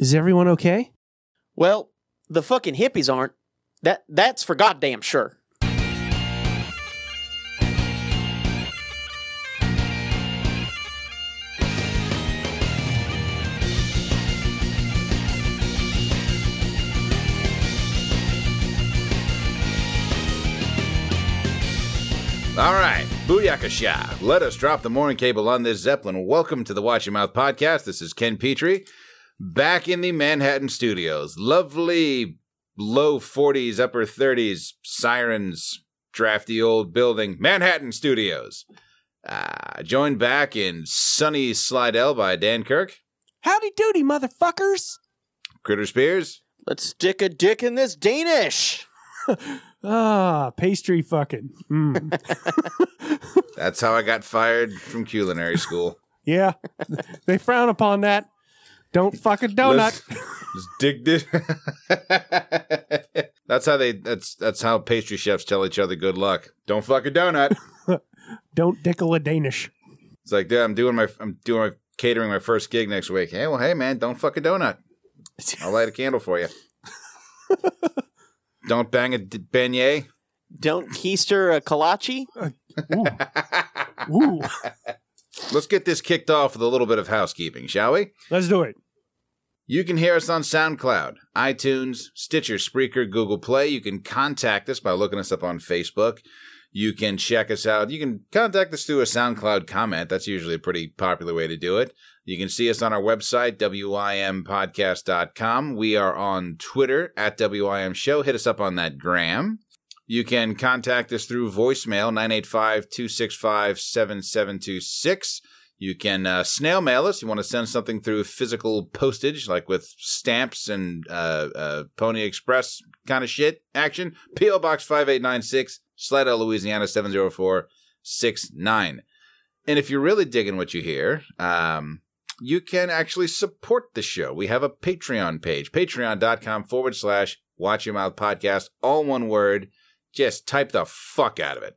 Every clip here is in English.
Is everyone okay? Well, the fucking hippies aren't. That that's for goddamn sure. All right, booyakasha. Let us drop the morning cable on this Zeppelin. Welcome to the Watch Your Mouth podcast. This is Ken Petrie, back in the Manhattan studios. Lovely low 40s, upper 30s, sirens, drafty old building, Manhattan studios. Uh, joined back in sunny Slidell by Dan Kirk, Howdy doody, motherfuckers! Critter Spears, Let's stick a dick in this Danish. Ah, pastry fucking. Mm. That's how I got fired from culinary school. yeah, they frown upon that. Don't fuck a donut. Just dig this. that's how they. That's that's how pastry chefs tell each other good luck. Don't fuck a donut. Don't dickle a Danish. It's like, dude, I'm doing my. I'm doing my catering my first gig next week. Hey, well, hey, man, don't fuck a donut. I'll light a candle for you. don't bang a d- beignet. Don't keister a kolache. Uh, ooh, Let's get this kicked off with a little bit of housekeeping, shall we? let's do it. You can hear us on SoundCloud, iTunes, Stitcher, Spreaker, Google Play. You can contact us by looking us up on Facebook. You can check us out. You can contact us through a SoundCloud comment. That's usually a pretty popular way to do it. You can see us on our website, wimpodcast.com. We are on Twitter at WIM Show. Hit us up on that gram. You can contact us through voicemail, 985 265 7726. You can uh, snail mail us. You want to send something through physical postage, like with stamps and uh, uh, Pony Express kind of shit action. P.O. Box 5896, Slidell, Louisiana 70469. And if you're really digging what you hear, um, you can actually support the show. We have a Patreon page, patreon.com forward slash watch your mouth podcast, all one word. Just type the fuck out of it.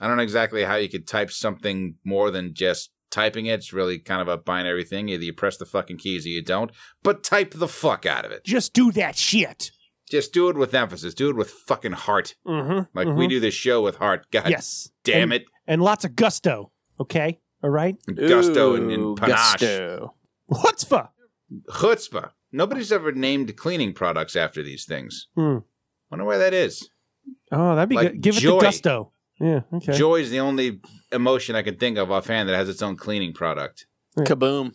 I don't know exactly how you could type something more than just typing it. It's really kind of a binary thing. Either you press the fucking keys or you don't. But type the fuck out of it. Just do that shit. Just do it with emphasis. Do it with fucking heart. Mm-hmm. Like we do this show with heart. God Yes. damn and, it. And lots of gusto. Okay. All right. Gusto and, Ooh, and panache. gusto. Chutzpah. Chutzpah. Nobody's ever named cleaning products after these things. Hmm. Wonder why that is. Oh, that'd be Like good. Give it joy. the gusto. Yeah. Okay. Joy is the only emotion I can think of offhand that has its own cleaning product. Kaboom.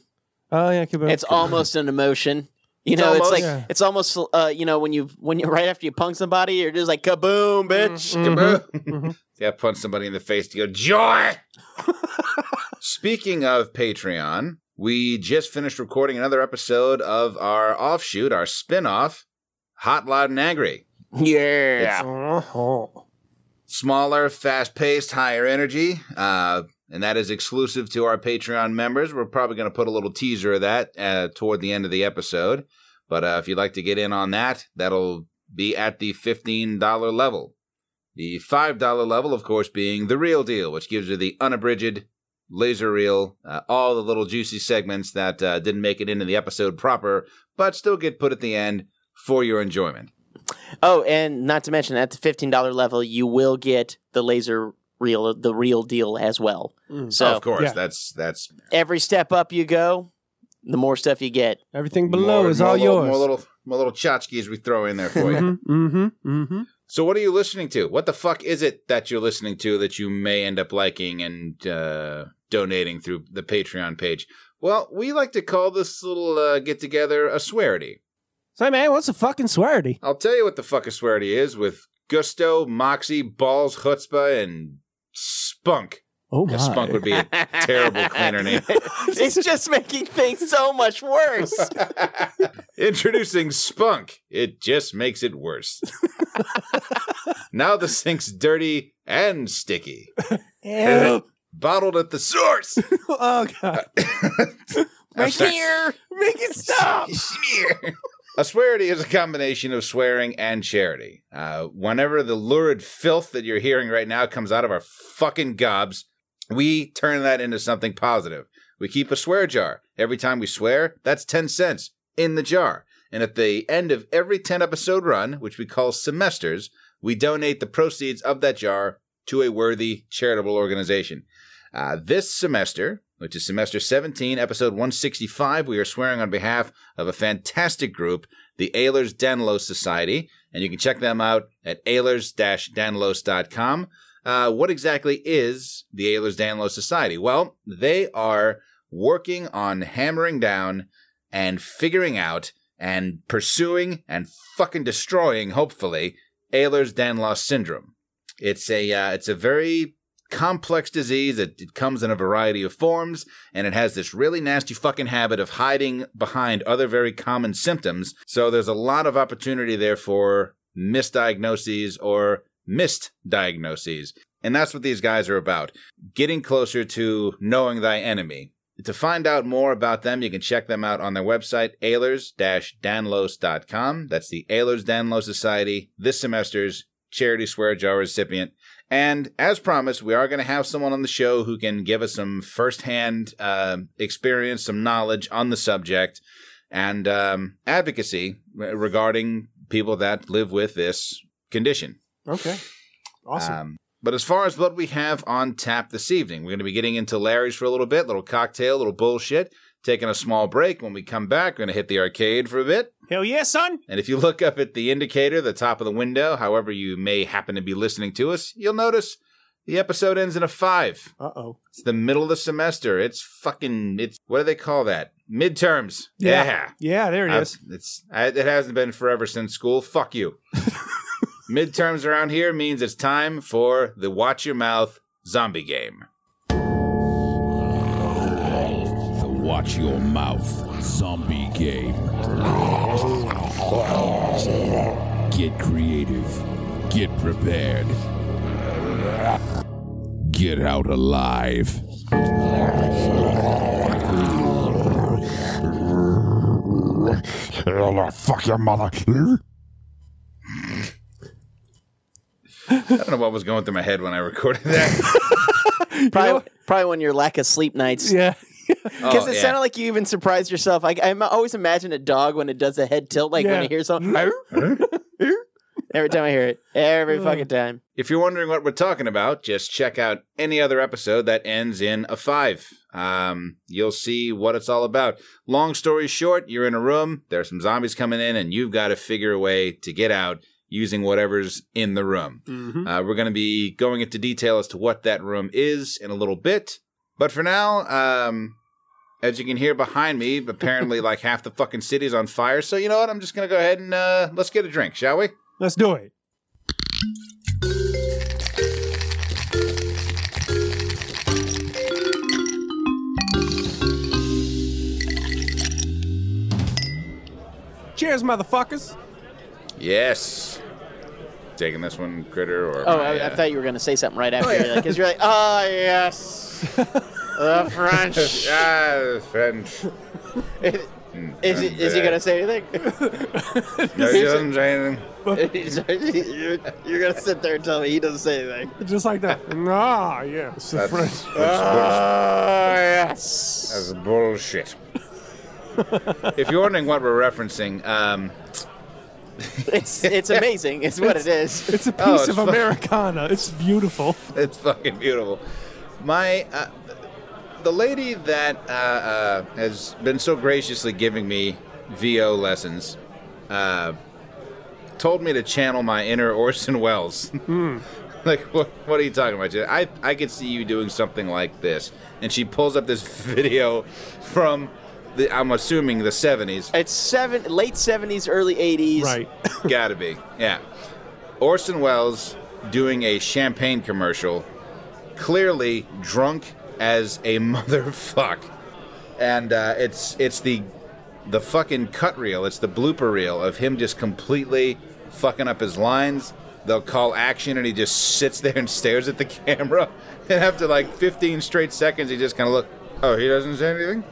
oh yeah. Kaboom. It's almost an emotion. You It's know, it's almost- like Yeah. it's almost uh, you know when you when you right after you punk somebody, you're just like kaboom, bitch. Mhm. Kaboom. Yeah, punch somebody in the face to go, Joy! Speaking of Patreon, we just finished recording another episode of our offshoot, our spin off, Hot, Loud, and Angry. Yeah. Oh. Smaller, fast paced, higher energy. Uh, and that is exclusive to our Patreon members. We're probably going to put a little teaser of that uh, toward the end of the episode. But uh, if you'd like to get in on that, that'll be at the $15 level. The $5 level, of course, being the real deal, which gives you the unabridged laser reel, uh, all the little juicy segments that uh, didn't make it into the episode proper, but still get put at the end for your enjoyment. Oh, and not to mention at the fifteen dollar level, you will get the laser reel, the real deal as well. Mm. So of course, yeah. that's that's every step up you go, the more stuff you get. Everything below more, is more all little, yours. More little, more little tchotchkes we throw in there for you. Mm-hmm. Mm-hmm. Mm-hmm. So, what are you listening to? What the fuck is it that you're listening to that you may end up liking and uh, donating through the Patreon page? Well, we like to call this little uh, get together a swearity. Say, man, what's a fucking swearity? I'll tell you what the fuck a swearity is with gusto, moxie, balls, chutzpah, and spunk. Oh Yeah, my. spunk would be a terrible cleaner name. it's just making things so much worse. Introducing Spunk. It just makes it worse. now the sink's dirty and sticky. Ew. Bottled at the source. oh god. I'm. Here. Make it stop. Smear. A swearity is a combination of swearing and charity. Uh, whenever the lurid filth that you're hearing right now comes out of our fucking gobs, we turn that into something positive. We keep a swear jar. Every time we swear, that's 10 cents in the jar. And at the end of every 10 episode run, which we call semesters, we donate the proceeds of that jar to a worthy charitable organization. Uh, this semester, which is semester 17, episode 165, we are swearing on behalf of a fantastic group, the Ehlers Danlos Society, and you can check them out at ehlers-danlos.com. Uh, what exactly is the Ehlers Danlos Society? Well, they are working on hammering down and figuring out and pursuing and fucking destroying, hopefully, Ehlers Danlos syndrome. It's a uh, it's a very complex disease. It, it comes in a variety of forms, and it has this really nasty fucking habit of hiding behind other very common symptoms. So there's a lot of opportunity there for misdiagnoses or missed diagnoses. And that's what these guys are about getting closer to knowing thy enemy. To find out more about them, you can check them out on their website, Ehlers-Danlos.com. That's the Ehlers Danlos Society, this semester's charity swear jar recipient. And as promised, we are going to have someone on the show who can give us some firsthand uh, experience, some knowledge on the subject, and um, advocacy regarding people that live with this condition. Okay. Awesome. Um, but as far as what we have on tap this evening, we're going to be getting into Larry's for a little bit, little cocktail, little bullshit, taking a small break. When we come back, we're going to hit the arcade for a bit. Hell yeah, son. And if you look up at the indicator, the top of the window, however you may happen to be listening to us, you'll notice the episode ends in a five. Uh oh. It's the middle of the semester. It's fucking. It's what do they call that? Midterms. Yeah. Yeah, there it I've- is. It's I, it hasn't been forever since school. Fuck you. Midterms around here means it's time for the watch your mouth zombie game. The Watch Your Mouth Zombie Game. Get creative. Get prepared. Get out alive. Fuck your mother. I don't know what was going through my head when I recorded that. Probably, probably one of your lack of sleep nights. Yeah. Because Oh, it yeah. sounded like you even surprised yourself. I, I always imagine a dog when it does a head tilt, like Yeah. when you hear something. Every time I hear it, every fucking time. If you're wondering what we're talking about, just check out any other episode that ends in a five. Um, you'll see what it's all about. Long story short, you're in a room, there's some zombies coming in, and you've got to figure a way to get out using whatever's in the room. Mm-hmm. Uh, we're going to be going into detail as to what that room is in a little bit. But for now, um, as you can hear behind me, apparently like half the fucking city's on fire. So you know what? I'm just to go ahead and uh, let's get a drink, shall we? Let's do it. Cheers, motherfuckers. Yes. Taking this one, critter, or Oh, I, I uh, thought you were going to say something right after. Because you're like, oh, yes. the French. ah, French. Is, he, is he going to say anything? No, he doesn't say anything. you're you're going to sit there and tell me he doesn't say anything. Just like that. ah, yes. That's, French. that's, bullshit. Oh, yes. that's bullshit. if you're wondering what we're referencing, um, It's, it's amazing. It's what it is. It's a piece Oh, it's of fu- Americana. It's beautiful. it's fucking beautiful. My uh, the lady that uh, uh, has been so graciously giving me VO lessons uh, told me to channel my inner Orson Welles. like what? What are you talking about? I I could see you doing something like this, and she pulls up this video from the I'm assuming the 70s. It's seven, late 70s, early 80s. Right. Gotta be. Yeah. Orson Welles doing a champagne commercial, clearly drunk as a motherfuck. And uh, it's it's the the fucking cut reel, it's the blooper reel of him just completely fucking up his lines. They'll call action and he just sits there and stares at the camera. And after like 15 straight seconds, he just kind of look. Oh, he doesn't say anything.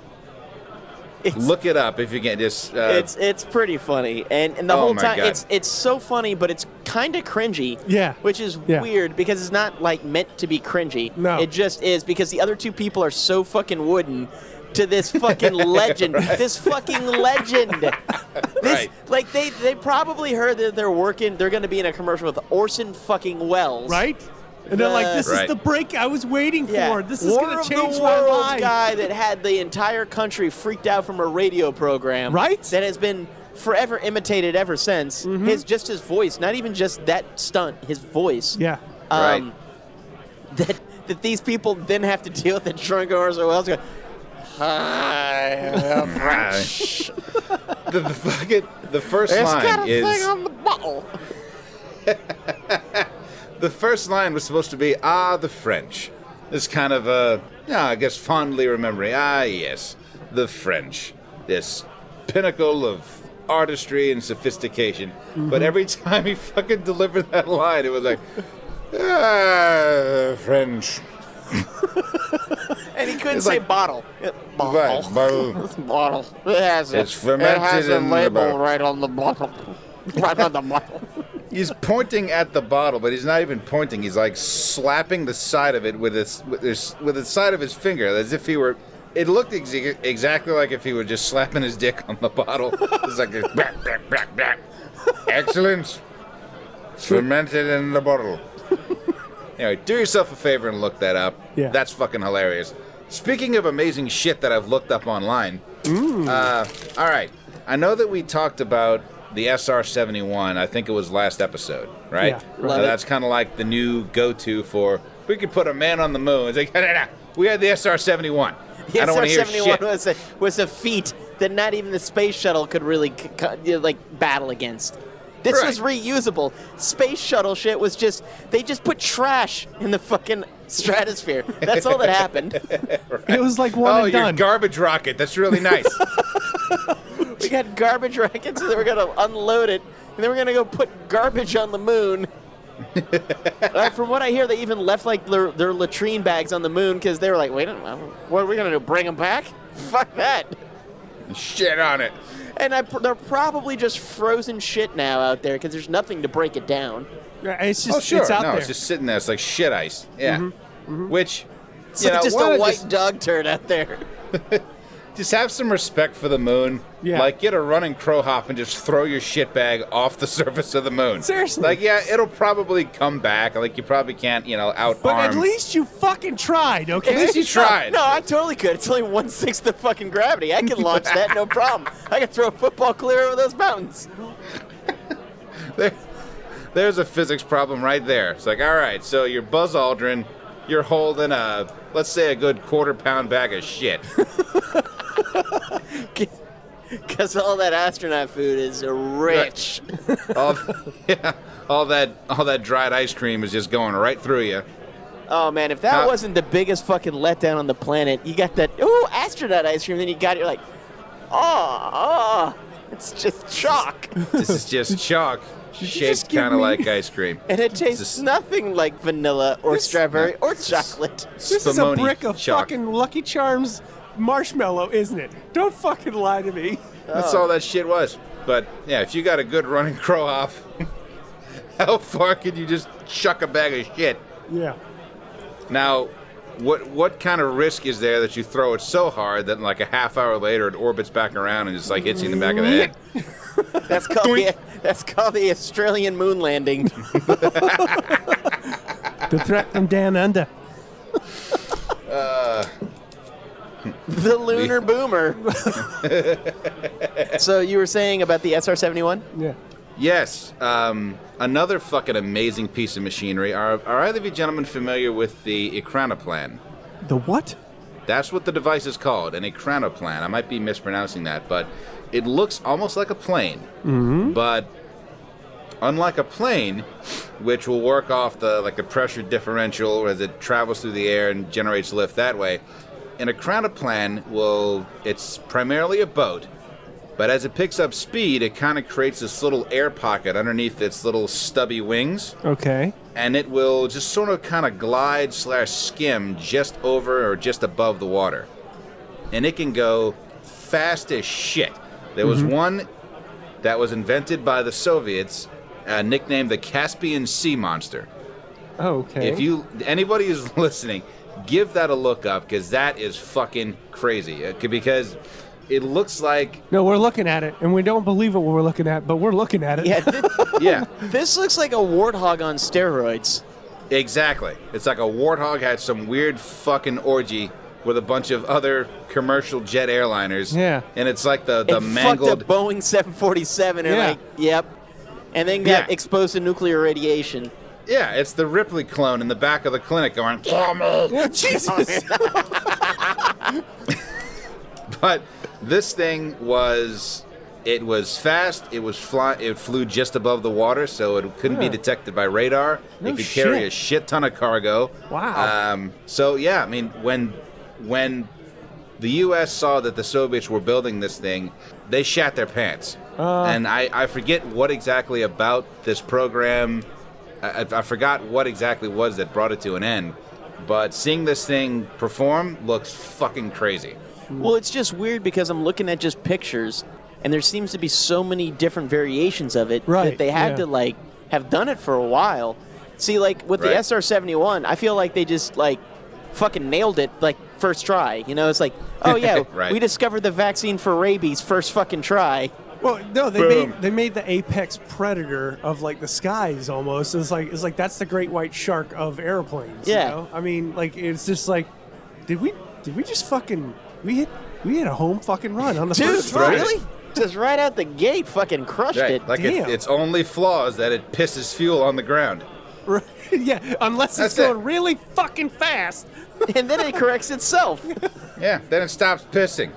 It's, Look it up if you can. Just uh, it's it's pretty funny, and and the Oh whole time God. it's it's so funny, but it's kind of cringy. Yeah. which is Yeah. weird because it's not like meant to be cringy. No. it just is because the other two people are so fucking wooden to this fucking legend. This fucking legend. This, Right. Like they they probably heard that they're working. They're going to be in a commercial with Orson fucking Welles. Right? And they're like, this Right. is the break I was waiting Yeah. for. This is going to change the my Worlds life. guy that had the entire country freaked out from a radio program. Right? That has been forever imitated ever since. Mm-hmm. His just his voice, not even just that stunt, his voice. Yeah. Um, That that these people then have to deal with the drunk Orson Welles. go. Hi, I'm French. the, the fucking the first It's line got a is thing on the bottle. the first line was supposed to be ah the French. This kind of uh yeah I guess fondly remembering ah yes the French this pinnacle of artistry and sophistication. But every time he fucking delivered that line, it was like ah French. And he couldn't It's say like- bottle. Uh, Right, Bottle. bottle. bottle. It has a, It's fermented it has a in the label right on the bottle. right on the bottle. He's pointing at the bottle, but he's not even pointing. He's like slapping the side of it with his with his with the side of his finger, as if he were. It looked exa- exactly like if he were just slapping his dick on the bottle. It's like a back, back, back, back. Excellent. Fermented in the bottle. Anyway, do yourself a favor and look that up. Yeah. That's fucking hilarious. Speaking of amazing shit that I've looked up online, uh, all right. I know that we talked about the SR 71, I think it was last episode, right? Yeah, right. that's kind of like the new go to for we could put a man on the moon. It's like, no, no, no. We had the SR 71. The I don't want to hear SR-71 shit. was a, was a feat that not even the space shuttle could really c- c- like battle against. This was reusable. Space shuttle shit was just they just put trash in the fucking stratosphere. That's all that happened. It was like one Oh, and your done. garbage rocket. That's really nice. We got garbage rockets, and then we're gonna unload it, and then we're gonna go put garbage on the moon. Uh, from what I hear, they even left like their, their latrine bags on the moon because they were like, "Wait, what are we gonna do? Bring them back? Fuck that!" shit on it. And I, they're probably just frozen shit now out there because there's nothing to break it down. Yeah, It's just Oh, sure. it's out no, there. it's just sitting there. It's like shit ice. Yeah. Which, It's you like know, just a white just- dog turd out there. Just have some respect for the moon. Yeah. Like, get a running crow hop and just throw your shit bag off the surface of the moon. Seriously. Like, yeah, it'll probably come back. Like, you probably can't, you know, out but at least you fucking tried, okay? At least you tried. No, no, I totally could. It's only one sixth the fucking gravity. I can launch that, no problem. I can throw a football clear over those mountains. There, there's a physics problem right there. It's like, all right, so you're Buzz Aldrin, you're holding a, let's say, a good quarter pound bag of shit. Because all that astronaut food is rich. all, yeah, all that, all that dried ice cream is just going right through you. Oh man, if that How- wasn't the biggest fucking letdown on the planet, you got that ooh astronaut ice cream, then you got it, you're like, oh, oh, it's just chalk, This is just chalk, shaped give kind of me- like ice cream. and it tastes is- nothing like vanilla or This- strawberry or chocolate. This is a Spumoni brick of chalk. fucking Lucky Charms marshmallow, isn't it? Don't fucking lie to me. That's all that shit was. But yeah, if you got a good running crow off, how far can you just chuck a bag of shit? Yeah. Now, what what kind of risk is there that you throw it so hard that like a half hour later it orbits back around and just like hits you in the back of the head? That's called the that's called the Australian moon landing. The threat from Dan Under. Uh, the lunar boomer. so you were saying about the SR-71? Yeah. Yes, um, another fucking amazing piece of machinery. Are are either of you gentlemen familiar with the Ekranoplan? The what? That's what the device is called, an Ekranoplan. I might be mispronouncing that, but it looks almost like a plane. Hmm. But unlike a plane, which will work off the like the pressure differential as it travels through the air and generates lift that way, an Ekranoplan will it's primarily a boat, but as it picks up speed, it kind of creates this little air pocket underneath its little stubby wings Okay. and it will just sort of kind of glide slash skim just over or just above the water. And it can go fast as shit. There was one that was invented by the Soviets, uh, nicknamed the Caspian Sea Monster. Oh, okay. If you anybody who's listening, give that a look up because that is fucking crazy. Uh, c- Because it looks like, No, we're looking at it, and we don't believe it what we're looking at, but we're looking at it. Yeah, th- yeah, this looks like a warthog on steroids. exactly. It's like a warthog had some weird fucking orgy with a bunch of other commercial jet airliners. Yeah. and it's like the the and mangled. a Boeing 747 and Yeah. like, yep. And then got Yeah. exposed to nuclear radiation. Yeah, it's the Ripley clone in the back of the clinic going, kill me. Jesus. But this thing was, it was fast. It was fly. It flew just above the water, so it couldn't be detected by radar. No it could carry a shit ton of cargo. Wow. Um, so yeah, I mean, when when the U.S. saw that the Soviets were building this thing, they shat their pants. Uh. and I, I forget what exactly about this program. I, I- I forgot what exactly was that brought it to an end. But seeing this thing perform looks fucking crazy. Well, it's just weird because I'm looking at just pictures, and there seems to be so many different variations of it Right, that they had yeah. to like have done it for a while. See, like with the Right. SR-71, I feel like they just like fucking nailed it like first try. You know, it's like, oh yeah, Right. we discovered the vaccine for rabies first fucking try. Well, no, they Boom. made they made the apex predator of like the skies almost. It's like it's like that's the great white shark of airplanes. Yeah. You know? I mean, like it's just like, did we did we just fucking we hit we hit a home fucking run on the Dude, first try? really? Just right out the gate, fucking crushed Right. it. Like it, its only flaw is that it pisses fuel on the ground. Right. yeah, unless it's That's it. going really fucking fast. and then it corrects itself. Yeah. Then it stops pissing.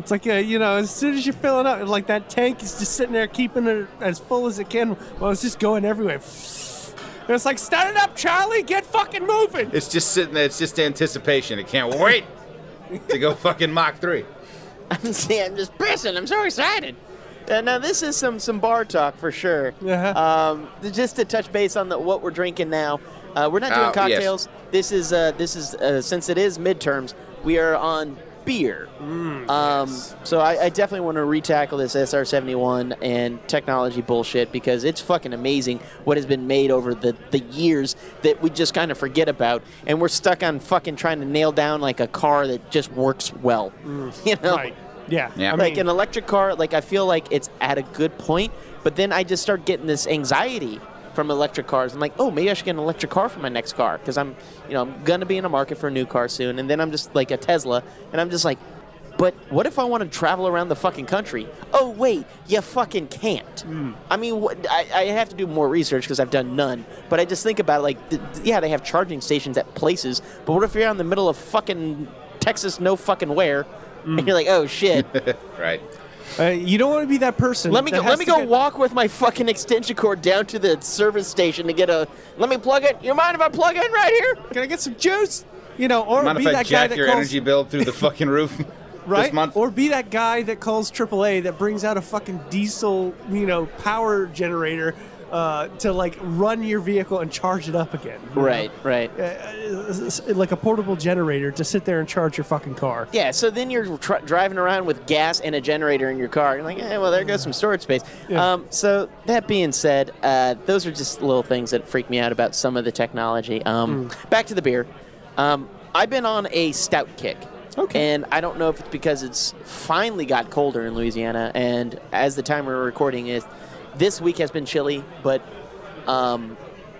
It's like uh, you know, as soon as you're filling up, like that tank is just sitting there keeping it as full as it can. Well, it's just going everywhere. And it's like, start it up, Charlie. Get fucking moving. It's just sitting there. It's just anticipation. It can't wait to go fucking Mach 3. I'm, see, I'm just pissing. I'm so excited. Uh, now this is some some bar talk for sure. Uh-huh. Um, just to touch base on the, what we're drinking now. Uh, we're not doing Oh, yes. cocktails. This is uh, this is uh, since it is midterms, we are on beer. Mm, um, So I, I definitely want to retackle this SR71 and technology bullshit because it's fucking amazing what has been made over the, the years that we just kind of forget about, and we're stuck on fucking trying to nail down like a car that just works well. You know, Right. Yeah. Yeah. I like mean, an electric car like i feel like it's at a good point but then i just start getting this anxiety from electric cars. I'm like oh maybe i should get an electric car for my next car because i'm you know i'm gonna be in a market for a new car soon. And then i'm just like a tesla and i'm just like but what if i want to travel around the fucking country? Oh wait you fucking can't. Hmm. I mean what, I, I have to do more research because i've done none. But i just think about it, like th- yeah they have charging stations at places but what if you're out in the middle of fucking texas no fucking where? Hmm. And you're like oh shit. Right. Uh, you don't want to be that person. Let me go. Let me go get- walk with my fucking extension cord down to the service station to get a. Let me plug it. You mind if I plug in right here? Can I get some juice? You know, or Mind be if I that guy jack that your calls, energy bill through the fucking roof right? this month? Or be that guy that calls AAA that brings out a fucking diesel, you know, power generator uh, to like run your vehicle and charge it up again. you know? Right. Right. Uh, like a portable generator to sit there and charge your fucking car. Yeah. So then you're tr- driving around with gas and a generator in your car. You're like, eh, well, there goes some storage space. Yeah. Um, so that being said, uh, those are just little things that freak me out about some of the technology. Um, Hmm. Back to the beer. Um, I've been on a stout kick. Okay. And I don't know if it's because it's finally got colder in Louisiana, and as the time we're recording is, this week has been chilly, but, um,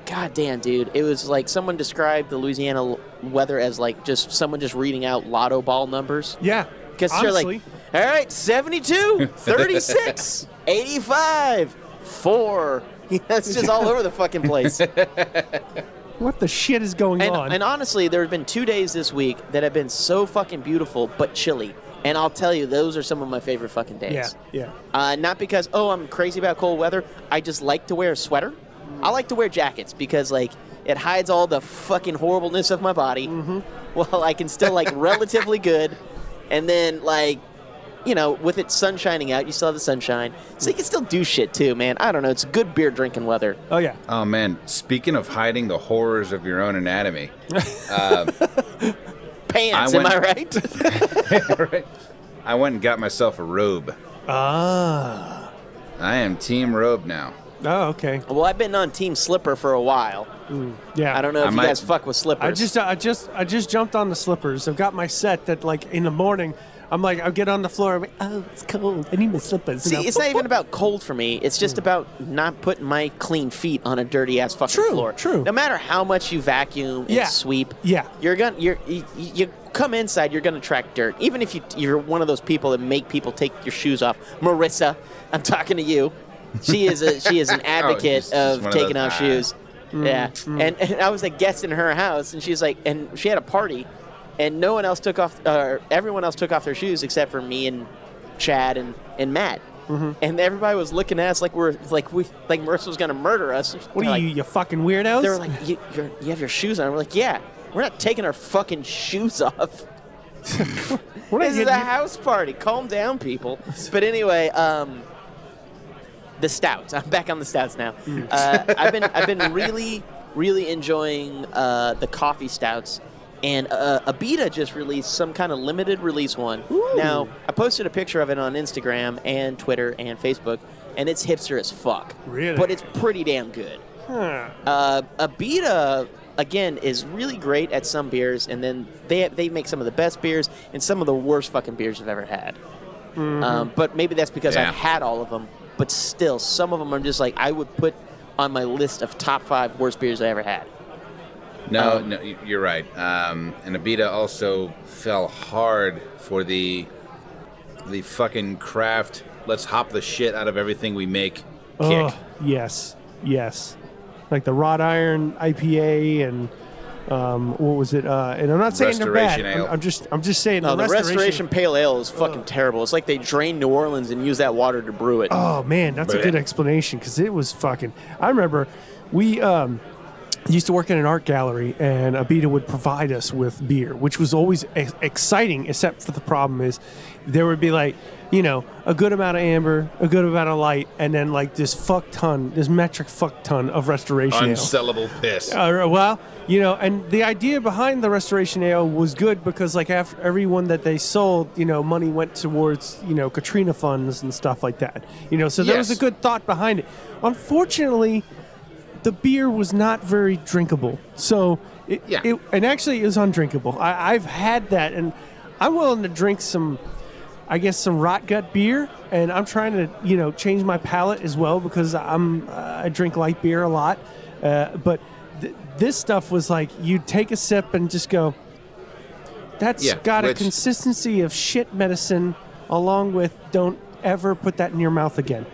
god damn, dude, it was like someone described the Louisiana weather as like just someone just reading out lotto ball numbers. Yeah. Because you're like, all right, 72, 36, 85, 4. it's just all over the fucking place. what the shit is going And, on? and honestly, there have been two days this week that have been so fucking beautiful but chilly. And I'll tell you, those are some of my favorite fucking days. Yeah. Uh, not because, oh, I'm crazy about cold weather. I just like to wear a sweater. I like to wear jackets because, like, it hides all the fucking horribleness of my body. Mm-hmm. Well, I can still, like, relatively good. And then, like, you know, with it sun shining out, you still have the sunshine. So you can still do shit, too, man. I don't know. It's good beer drinking weather. Oh yeah. Oh man, speaking of hiding the horrors of your own anatomy, Pants, I am I went- right? right? I went and got myself a robe. Ah. I am team robe now. Oh, okay. Well, I've been on Team Slipper for a while. Yeah. I don't know I if might- you guys fuck with slippers. I just, I just, I just jumped on the slippers. I've got my set that, like, in the morning, I'm like, I'll get on the floor. I'm like, oh, it's cold. I need my slippers. See, You know? it's not even about cold for me. It's just about not putting my clean feet on a dirty ass fucking True, floor. true. No matter how much you vacuum and Yeah, sweep, yeah. you're gonna you're you, you come inside, you're gonna track dirt. Even if you you're one of those people that make people take your shoes off. Marissa, I'm talking to you. She is a she is an advocate just- just of one of taking those, off ah. shoes. Mm, Yeah, and, and I was a guest in her house, and she's like, and she had a party, and no one else took off, uh, everyone else took off their shoes except for me and Chad and, and Matt. Mm-hmm. And everybody was looking at us like we're like we like Marissa was gonna murder us. What are like, you, you fucking weirdos? They were like, you, you're, you have your shoes on. We're like, yeah, we're not taking our fucking shoes off. This is a house party. Calm down, people. But anyway, um, the stouts. I'm back on the stouts now. Mm. Uh, I've been I've been really really enjoying uh, the coffee stouts. And uh, Abita just released some kind of limited release one. Now, I posted a picture of it on Instagram and Twitter and Facebook, and it's hipster as fuck. Really? But it's pretty damn good. Huh. Uh, Abita again is really great at some beers, and then they they make some of the best beers and some of the worst fucking beers I've ever had. Um, but maybe that's because Yeah. I've had all of them. But still, some of them I'm just like I would put on my list of top five worst beers I ever had. No, Um, no, you're right. Um, and Abita also fell hard for the the fucking craft. Let's hop the shit out of everything we make. Kick. Ugh, yes, yes. Like the wrought iron IPA and um, what was it? Uh, and I'm not saying they're bad. Restoration I'm, I'm just, I'm just saying No, the, the Restoration Pale Ale is fucking terrible. It's like they drained New Orleans and used that water to brew it. Oh man, that's a good explanation because it was fucking. I remember we um, used to work in an art gallery, and Abita would provide us with beer, which was always ex- exciting. Except for the problem is, there would be like, you know, a good amount of amber, a good amount of light, and then like this fuck ton, this metric fuck ton of restoration ale. Unsellable piss. Uh, well, you know, and the idea behind the restoration ale was good because, like, after everyone that they sold, you know, money went towards, you know, Katrina funds and stuff like that. You know, so there was a good thought behind it. Unfortunately, the beer was not very drinkable. So, it, Yeah. it and actually it was undrinkable. I, I've had that, and I'm willing to drink some. I guess some rot gut beer, and I'm trying to you know change my palate as well because I'm uh, I drink light beer a lot, uh, but th- this stuff was like you take a sip and just go. That's Yeah, got a consistency of shit medicine, along with don't ever put that in your mouth again.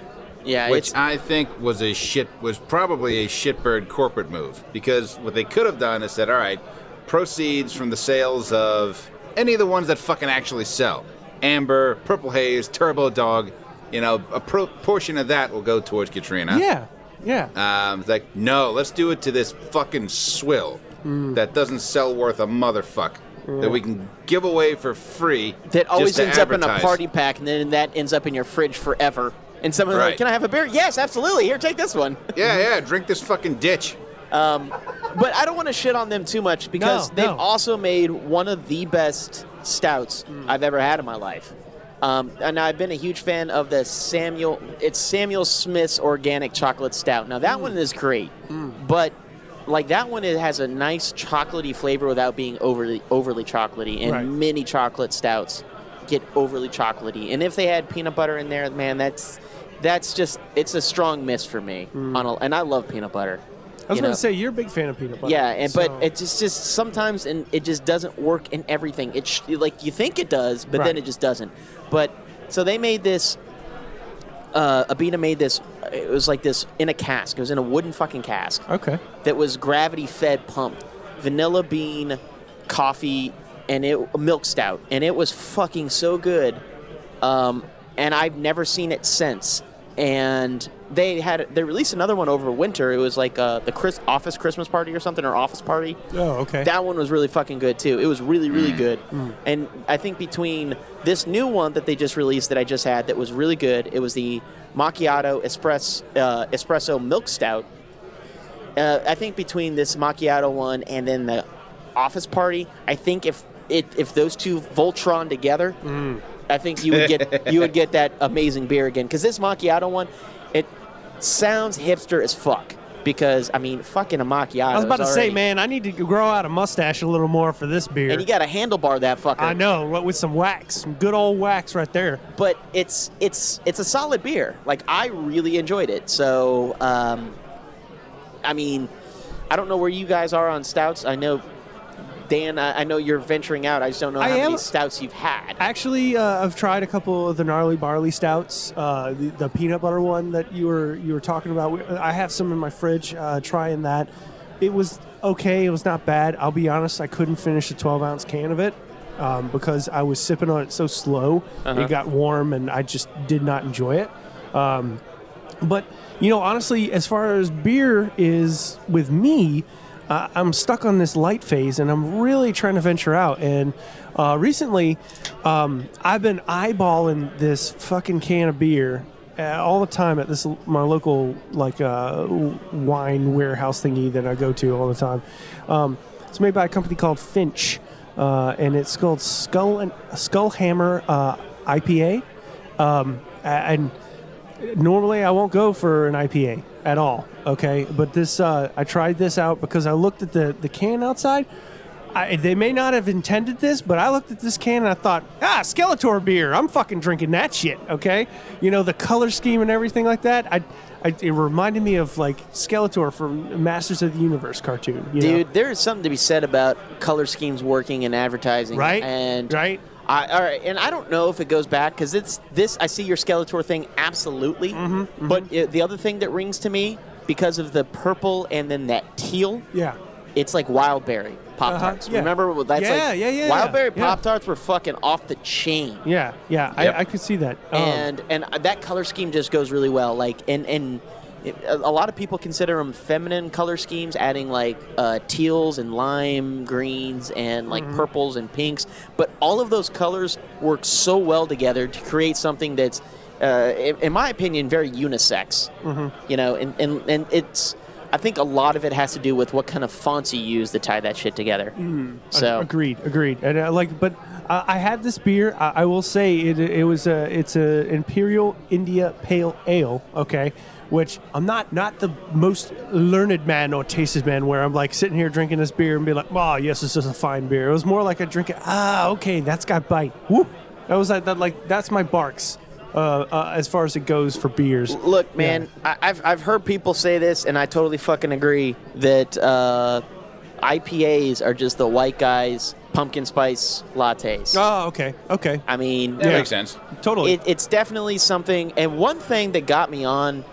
Yeah, Which I think was a shit was probably a shitbird corporate move because what they could have done is said, all right, proceeds from the sales of any of the ones that fucking actually sell, Amber, Purple Haze, Turbo Dog, you know, a pro- portion of that will go towards Katrina. Yeah, yeah. Um, it's like, no, let's do it to this fucking swill Hmm. that doesn't sell worth a motherfuck that we can give away for free. that always ends up in a party pack, and then that ends up in your fridge forever. And someone's like, "Can I have a beer?" Yes, absolutely. Here, take this one. Yeah, yeah, drink this fucking ditch. Um, but I don't want to shit on them too much because No, they've no. also made one of the best stouts hmm. I've ever had in my life. Um, and I've been a huge fan of the Samuel. It's Samuel Smith's Organic Chocolate Stout. Now that hmm. one is great, hmm. but like that one, it has a nice chocolatey flavor without being overly overly chocolatey. And Right. many chocolate stouts get overly chocolatey. And if they had peanut butter in there, man, that's that's just it's a strong miss for me. On a, and I love peanut butter. I was going to say you're a big fan of peanut butter. Yeah, and but so- it's just, just sometimes and it just doesn't work in everything. It sh- like you think it does, but then it just doesn't. But so they made this. Uh, Abita made this. It was like this in a cask. It was in a wooden fucking cask okay. that was gravity fed pumped, vanilla bean, coffee, and it milk stout, and it was fucking so good. Um, and I've never seen it since. And they had they released another one over winter. It was like uh, the Chris, office Christmas party or something or office party. Oh, okay. That one was really fucking good too. It was really, really good. And I think between this new one that they just released that I just had that was really good, it was the macchiato espresso, uh, espresso milk stout. Uh, I think between this macchiato one and then the office party, I think if it if those two Voltron together, I think you would get you would get that amazing beer again. Because this macchiato one, it sounds hipster as fuck. Because I mean, fucking a macchiato. I was about to is say, man, I need to grow out a mustache a little more for this beer. And you got to handlebar that fucker. I know, what- with some wax, some good old wax right there. but it's it's it's a solid beer. Like I really enjoyed it. So, um, I mean, I don't know where you guys are on stouts. I know, Dan. I, I know you're venturing out. I just don't know I how am- many stouts you've had. Actually, uh, I've tried a couple of the gnarly barley stouts. Uh, the, the peanut butter one that you were you were talking about. I have some in my fridge. Uh, trying that, it was okay. It was not bad. I'll be honest. I couldn't finish a 12 ounce can of it um, because I was sipping on it so slow. Uh-huh. It got warm, and I just did not enjoy it. Um, but you know, honestly, as far as beer is with me, uh, I'm stuck on this light phase, and I'm really trying to venture out. And uh, recently, um, I've been eyeballing this fucking can of beer uh, all the time at this my local like uh, wine warehouse thingy that I go to all the time. Um, it's made by a company called Finch, uh, and it's called Skull and Skull Hammer uh, IPA. Um, and normally I won't go for an IPA at all. Okay, but this uh, I tried this out because I looked at the the can outside. I, they may not have intended this, but I looked at this can and I thought, ah, Skeletor beer. I'm fucking drinking that shit. Okay, you know the color scheme and everything like that. I, I it reminded me of like Skeletor from Masters of the Universe cartoon. you know? Dude, there is something to be said about color schemes working in advertising, Right? And Right. I, all right, and I don't know if it goes back because it's this. I see your Skeletor thing absolutely, Mm-hmm, but it, the other thing that rings to me because of the purple and then that teal, Yeah. it's like wildberry pop tarts. Uh-huh, yeah. Remember that's Yeah, like? yeah, yeah, Wildberry yeah. pop tarts were fucking off the chain. Yeah. Yeah. Yep. I, I could see that. Um, and and that color scheme just goes really well. Like and and it, a a lot of people consider them feminine color schemes, adding like uh, teals and lime greens and like Mm-hmm. purples and pinks. But all of those colors work so well together to create something that's, uh, in, in my opinion, very unisex. Mm-hmm. You know, and, and and it's. I think a lot of it has to do with what kind of fonts you use to tie that shit together. Mm, So agreed, agreed. And uh, like, but uh, I had this beer. I, I will say it. It was a. It's a Imperial India Pale Ale. Okay, which I'm not not the most learned man or tasted man. Where I'm like sitting here drinking this beer and be like, oh yes, this is a fine beer. It was more like a drink. it, Ah, okay, that's got bite. Whoop. That was that. that like that's my barks. Uh, uh, as far as it goes for beers. Look, man, I, I've, I've heard people say this, and I totally fucking agree that uh, IPAs are just the white guys' pumpkin spice lattes. Oh, okay, okay, I mean, That Yeah. makes sense. totally. it, it's definitely something. And one thing that got me on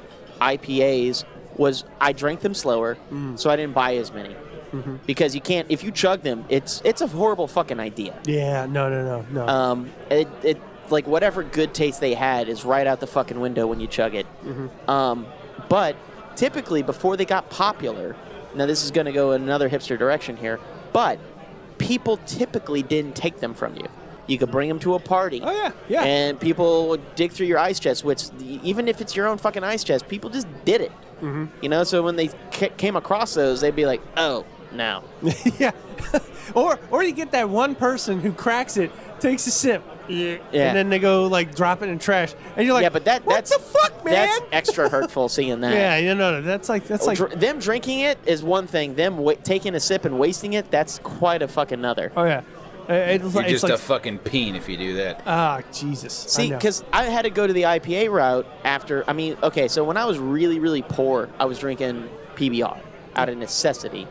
IPAs was I drank them slower, Mm. so I didn't buy as many. Mm-hmm. Because you can't, if you chug them, it's it's a horrible fucking idea. yeah, no, no, no, no. Um, it, it like whatever good taste they had is right out the fucking window when you chug it. Um, but typically before they got popular, now this is going to go in another hipster direction here, but people typically didn't take them from you. You could bring them to a party. oh yeah, yeah. And people would dig through your ice chest, which even if it's your own fucking ice chest, people just did it. Mm-hmm. You know, so when they ca- came across those, they'd be like, "Oh, no." yeah. or or you get that one person who cracks it, takes a sip, yeah. and then they go like drop it in trash, and you're like, yeah, but that what that's the fuck, man? That's extra hurtful seeing that. yeah, you know, that's like that's like, Dr- them drinking it is one thing. Them wa- taking a sip and wasting it, that's quite a fucking other. oh yeah, it's, You're like- it's just like a fucking peen if you do that. ah Jesus. See, I because I had to go to the IPA route after. I mean, okay, so when I was really, really poor, I was drinking PBR out of necessity.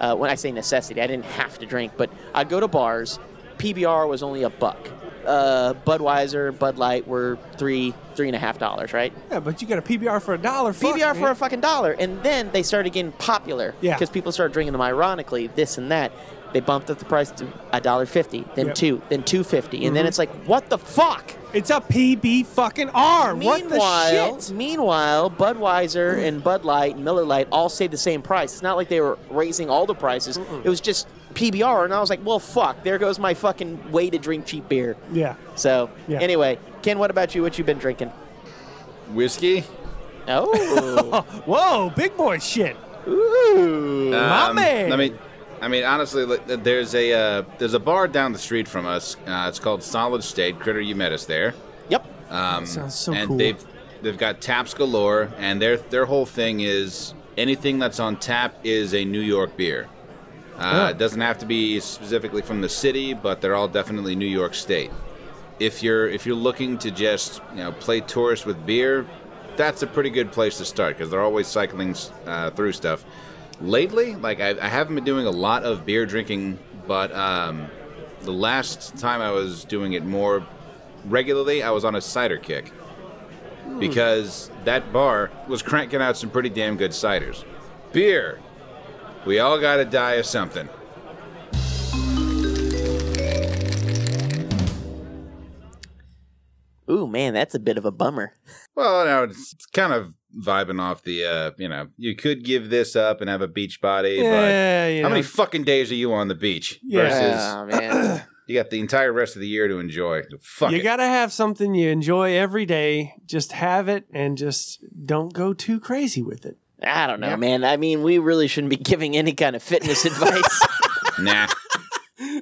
Uh, when I say necessity, I didn't have to drink, but I'd go to bars. PBR was only a buck. Uh, Budweiser, Bud Light were three, three and a half dollars, right? yeah, but you got a PBR for a dollar. fuck, PBR for man. a fucking dollar, and then they started getting popular. Yeah. Because people started drinking them ironically, this and that. They bumped up the price to a dollar fifty, then Yep. two, then two fifty, and Mm-hmm. then it's like, what the fuck? It's a PB fucking R. What the Meanwhile, shit? meanwhile, Budweiser and Bud Light and Miller Lite all stayed the same price. It's not like they were raising all the prices. It was just PBR, and I was like, well, fuck. There goes my fucking way to drink cheap beer. Yeah. So Yeah. anyway, Ken, what about you? What you been drinking? Whiskey? Oh, Whoa, big boy shit. ooh. My Um, man. I mean, I mean, honestly, there's a uh, there's a bar down the street from us. Uh, it's called Solid State. Critter, you met us there. Yep. Um, Sounds so and cool. they've they've got taps galore, and their their whole thing is anything that's on tap is a New York beer. Uh, It doesn't have to be specifically from the city, but they're all definitely New York State. If you're if you're looking to just you know play tourist with beer, that's a pretty good place to start because they're always cycling uh, through stuff. Lately, like I, I haven't been doing a lot of beer drinking, but um, the last time I was doing it more regularly, I was on a cider kick because that bar was cranking out some pretty damn good ciders. Beer. We all got to die of something. Man, that's a bit of a bummer. Well, now it's, it's kind of vibing off the, uh, you know, you could give this up and have a beach body, Yeah, but you how know. many fucking days are you on the beach? Yeah. Versus Oh, man. you got the entire rest of the year to enjoy. Fuck you gotta have something you enjoy every day. Just have it and just don't go too crazy with it. I don't know, Yeah. man. I mean, we really shouldn't be giving any kind of fitness advice. nah.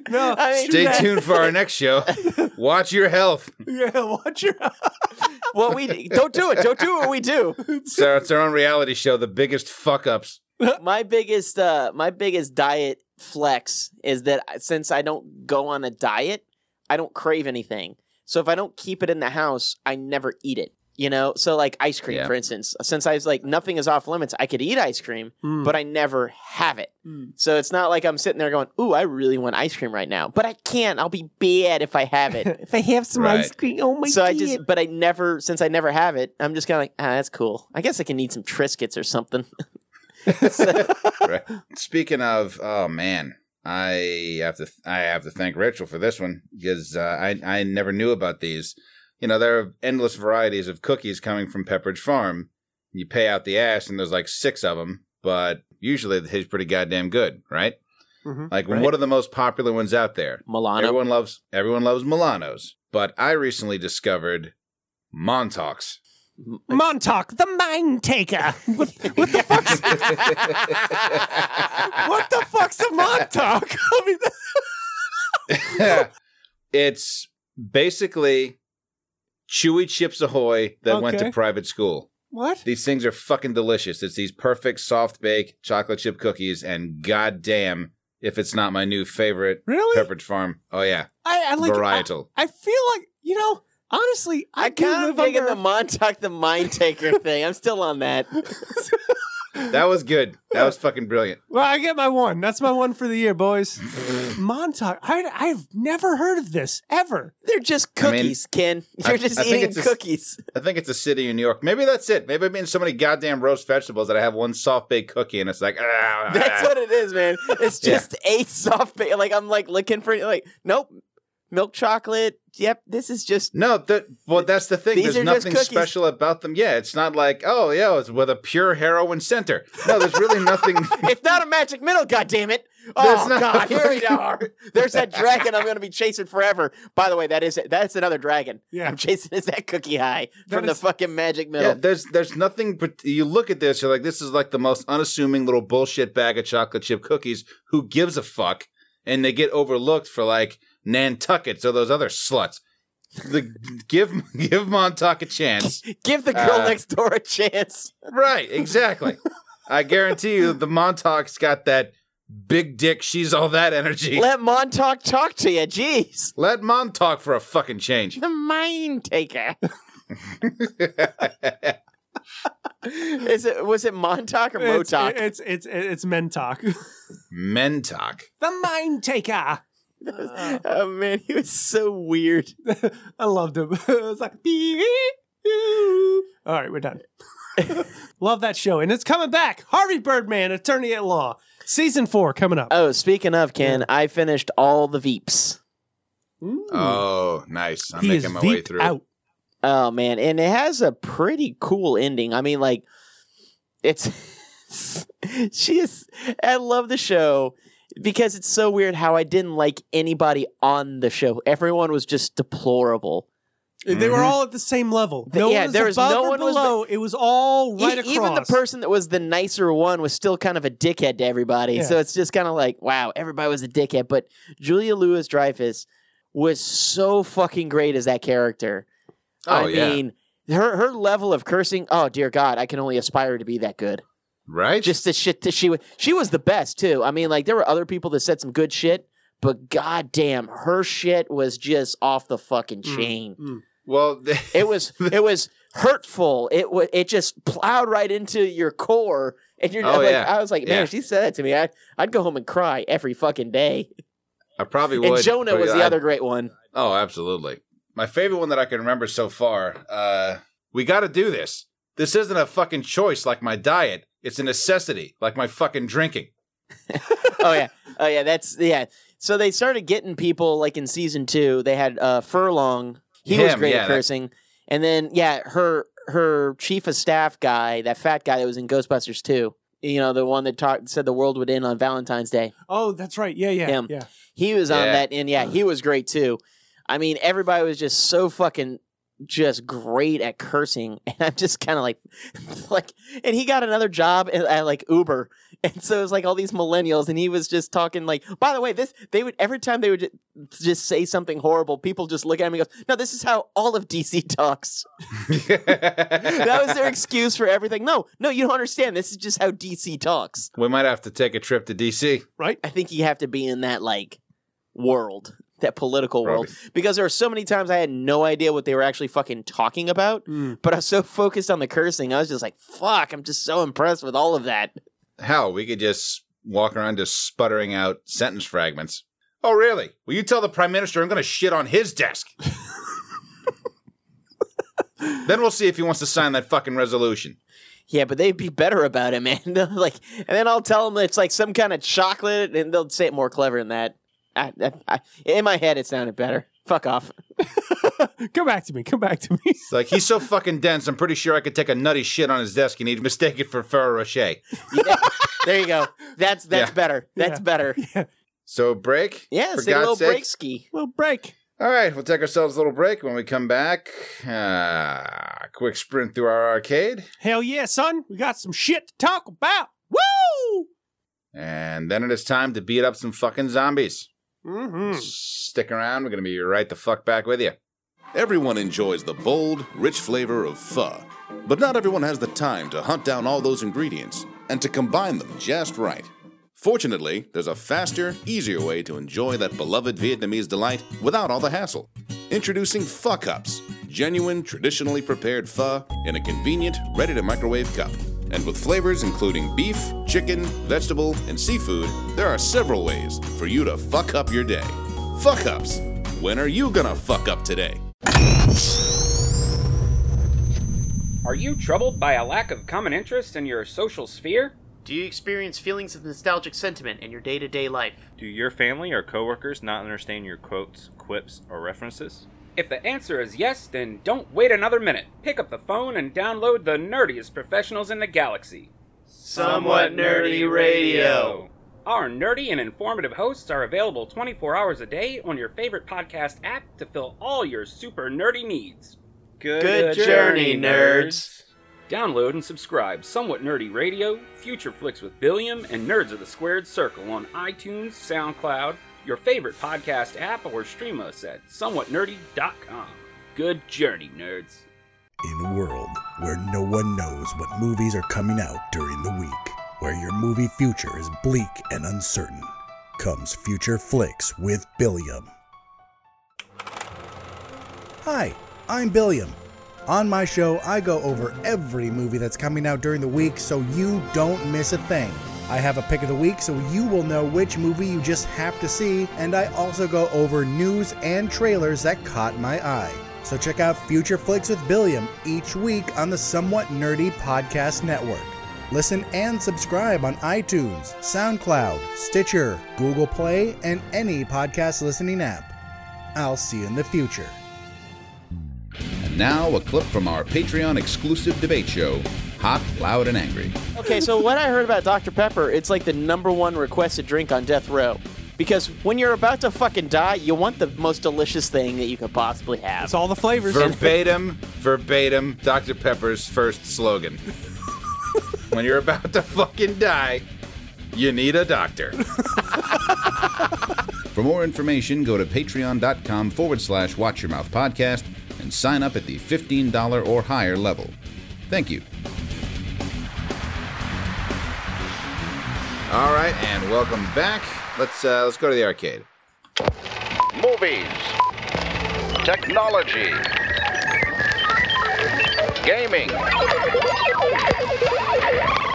No, I mean- Stay tuned for our next show. Watch your health. Yeah, watch your. what we don't do it. Don't do what we do. So it's our own reality show, the biggest fuck ups. My biggest, uh, my biggest diet flex is that since I don't go on a diet, I don't crave anything. So if I don't keep it in the house, I never eat it. You know, so like ice cream, Yeah. for instance. Since I was like nothing is off limits, I could eat ice cream, Mm. but I never have it. Mm. So it's not like I'm sitting there going, "Ooh, I really want ice cream right now," but I can't. I'll be bad if I have it. if I have some Right. ice cream, oh my so god! I just, but I never, since I never have it, I'm just kind of like, ah, that's cool. I guess I can eat some Triscuits or something. So- Right. Speaking of, oh man, I have to I have to thank Rachel for this one because uh, I I never knew about these. You know, there are endless varieties of cookies coming from Pepperidge Farm. You pay out the ass, and there's like six of them, but usually they taste pretty goddamn good, right? Mhm. Like, Right. what are the most popular ones out there? Milano. Everyone loves everyone loves Milanos, but I recently discovered Montauk's. Montauk, the mind taker. What, what the fuck's what the fuck's a Montauk? I mean, it's basically chewy chips ahoy that went to private school. what? These things are fucking delicious. It's these perfect soft bake chocolate chip cookies, and goddamn, if it's not my new favorite Really? Pepperidge Farm. Oh yeah, I, I like. I, varietal. I feel like you know. Honestly, I, I do kind of live digging under. the Montauk the Mind Taker thing. I'm still on that. that was good. That was fucking brilliant. well, I get my one. That's my one for the year, boys. Montauk. I, I've never heard of this ever. They're just I mean, cookies, Ken. You're I- just I eating it's a cookies. I think it's a city in New York. Maybe that's it. Maybe I'm eating so many goddamn roast vegetables that I have one soft baked cookie, and it's like ah, That's ah. what it is, man. It's Yeah. just a soft bake. Like I'm like looking for like, nope, milk chocolate. Yep, this is just No, that well, that's the thing. These there's are just nothing special about them. Yeah, it's not like oh yeah, it's with a pure heroin center. No, there's really nothing. it's not a magic middle, God damn it! There's Oh not god, a here we are. There's that dragon I'm gonna be chasing forever. By the way, that is it. that's another dragon. Yeah. I'm chasing is that cookie high from That is- the fucking magic middle. yeah, there's there's nothing. But you look at this, you're like, this is like the most unassuming little bullshit bag of chocolate chip cookies. Who gives a fuck? And they get overlooked for like Nantuckets or those other sluts. The give give Montauk a chance. Give the girl Uh, next door a chance. Right, exactly. I guarantee you, the Montauk's got that big dick. She's all that energy. Let Montauk talk to you. Jeez. Let Montauk for a fucking change. The mind taker. Is it was it Montauk or It's, Motok? it's it's it's Mentok. Mentok. the mind taker. oh man, he was so weird. I loved him. it was like, all right, we're done. Love that show, and it's coming back. Harvey Birdman, attorney at law, season four coming up. Oh, speaking of Ken, I finished all the Veeps. Ooh. Oh, nice. I'm he is making my way through. out. Oh man, and it has a pretty cool ending. I mean, like it's she is. I love the show because it's so weird how I didn't like anybody on the show. Everyone was just deplorable. They were Mhm. all at the same level. Th- No yeah, one was there was- above no or one was- it was all right E- across. Even the person that was the nicer one was still kind of a dickhead to everybody. Yeah. So it's just kind of like, wow, everybody was a dickhead. But Julia Louis Dreyfus was so fucking great as that character. Oh, I yeah. mean, her her level of cursing. Oh dear God, I can only aspire to be that good. Right? Just the shit that she was. She was the best too. I mean, like there were other people that said some good shit, but goddamn, her shit was just off the fucking Mm, chain. mm. well, It was it was hurtful. It wa it just plowed right into your core. And you're Oh, like, yeah. I was like, man, Yeah. if she said that to me, I'd, I'd go home and cry every fucking day. I probably would. And Jonah was the I- other great one. Oh, absolutely. My favorite one that I can remember so far. Uh, we got to do this. This isn't a fucking choice like my diet. It's a necessity like my fucking drinking. oh yeah, oh yeah. That's yeah. So they started getting people like in season two. They had uh, Furlong. He was great yeah, at that- cursing. And then yeah, her her chief of staff guy, that fat guy that was in Ghostbusters too. You know, the one that talked said the world would end on Valentine's Day. Oh, that's right. Yeah, yeah, Him. yeah. He was on Yeah. that, and yeah, he was great too. I mean, everybody was just so fucking just great at cursing, and I'm just kind of like, like, and he got another job at, at like Uber, and so it was like all these millennials, and he was just talking like, by the way, this they would every time they would ju- just say something horrible, people just look at him and goes, no, this is how all of DC talks. that was their excuse for everything. No, no, you don't understand. This is just how DC talks. we might have to take a trip to DC. Right? I think you have to be in that like world, that political world, Probably. because there were so many times I had no idea what they were actually fucking talking about. Mm. But I was so focused on the cursing, I was just like, "Fuck!" I'm just so impressed with all of that. Hell, we could just walk around just sputtering out sentence fragments. Oh, really? Will you tell the prime minister I'm going to shit on his desk? then we'll see if he wants to sign that fucking resolution. Yeah, but they'd be better about it, man. Like, and then I'll tell them it's like some kind of chocolate, and they'll say it more clever than that. I, I, I, in my head, it sounded better. Fuck off. Come back to me. Come back to me. It's like he's so fucking dense. I'm pretty sure I could take a nutty shit on his desk and he'd mistake it for Ferrero Rocher. Yeah, there you go. That's that's Yeah. better. That's Yeah. better. So break. Yeah, for let's a little God's sake. break ski. little break. All right, we'll take ourselves a little break. When we come back, uh, quick sprint through our arcade, Hell yeah, son. We got some shit to talk about. Woo! and then it is time to beat up some fucking zombies. Mm-hmm. Stick around. We're gonna be right the fuck back with you. Everyone enjoys the bold, rich flavor of pho, but not everyone has the time to hunt down all those ingredients and to combine them just right. Fortunately, there's a faster, easier way to enjoy that beloved Vietnamese delight without all the hassle. Introducing Pho Cups, genuine, traditionally prepared pho in a convenient, ready to microwave cup. And with flavors including beef, chicken, vegetable, and seafood, there are several ways for you to fuck up your day. Fuck ups! When are you gonna fuck up today? Are you troubled by a lack of common interest in your social sphere? Do you experience feelings of nostalgic sentiment in your day to day life? Do your family or coworkers not understand your quotes, quips, or references? If the answer is yes, then don't wait another minute. Pick up the phone and download the nerdiest professionals in the galaxy. Somewhat Nerdy Radio. Our nerdy and informative hosts are available 24 hours a day on your favorite podcast app to fill all your super nerdy needs. Good journey, nerds. Download and subscribe Somewhat Nerdy Radio, Future Flicks with Billiam, and Nerds of the Squared Circle on iTunes, SoundCloud, your favorite podcast app, or stream us at somewhatnerdy.com. Good journey, nerds. In a world where no one knows what movies are coming out during the week, where your movie future is bleak and uncertain, comes Future Flicks with Billiam. Hi, I'm Billiam. On my show, I go over every movie that's coming out during the week so you don't miss a thing. I have a pick of the week so you will know which movie you just have to see, and I also go over news and trailers that caught my eye. So check out Future Flicks with Billiam each week on the Somewhat Nerdy Podcast Network. Listen and subscribe on iTunes, SoundCloud, Stitcher, Google Play, and any podcast listening app. I'll see you in the future. And now a clip from our Patreon exclusive debate show, Hot, Loud, and Angry. Okay, so what I heard about Dr. Pepper, it's like the number one requested drink on death row. Because when you're about to fucking die, you want the most delicious thing that you could possibly have. It's all the flavors. Verbatim, verbatim, Dr. Pepper's first slogan. when you're about to fucking die, you need a doctor. For more information, go to patreon.com forward slash watch your mouth podcast and sign up at the $15 or higher level. Thank you. All right, and welcome back. Let's uh, let's go to the arcade. Movies. Technology. Gaming.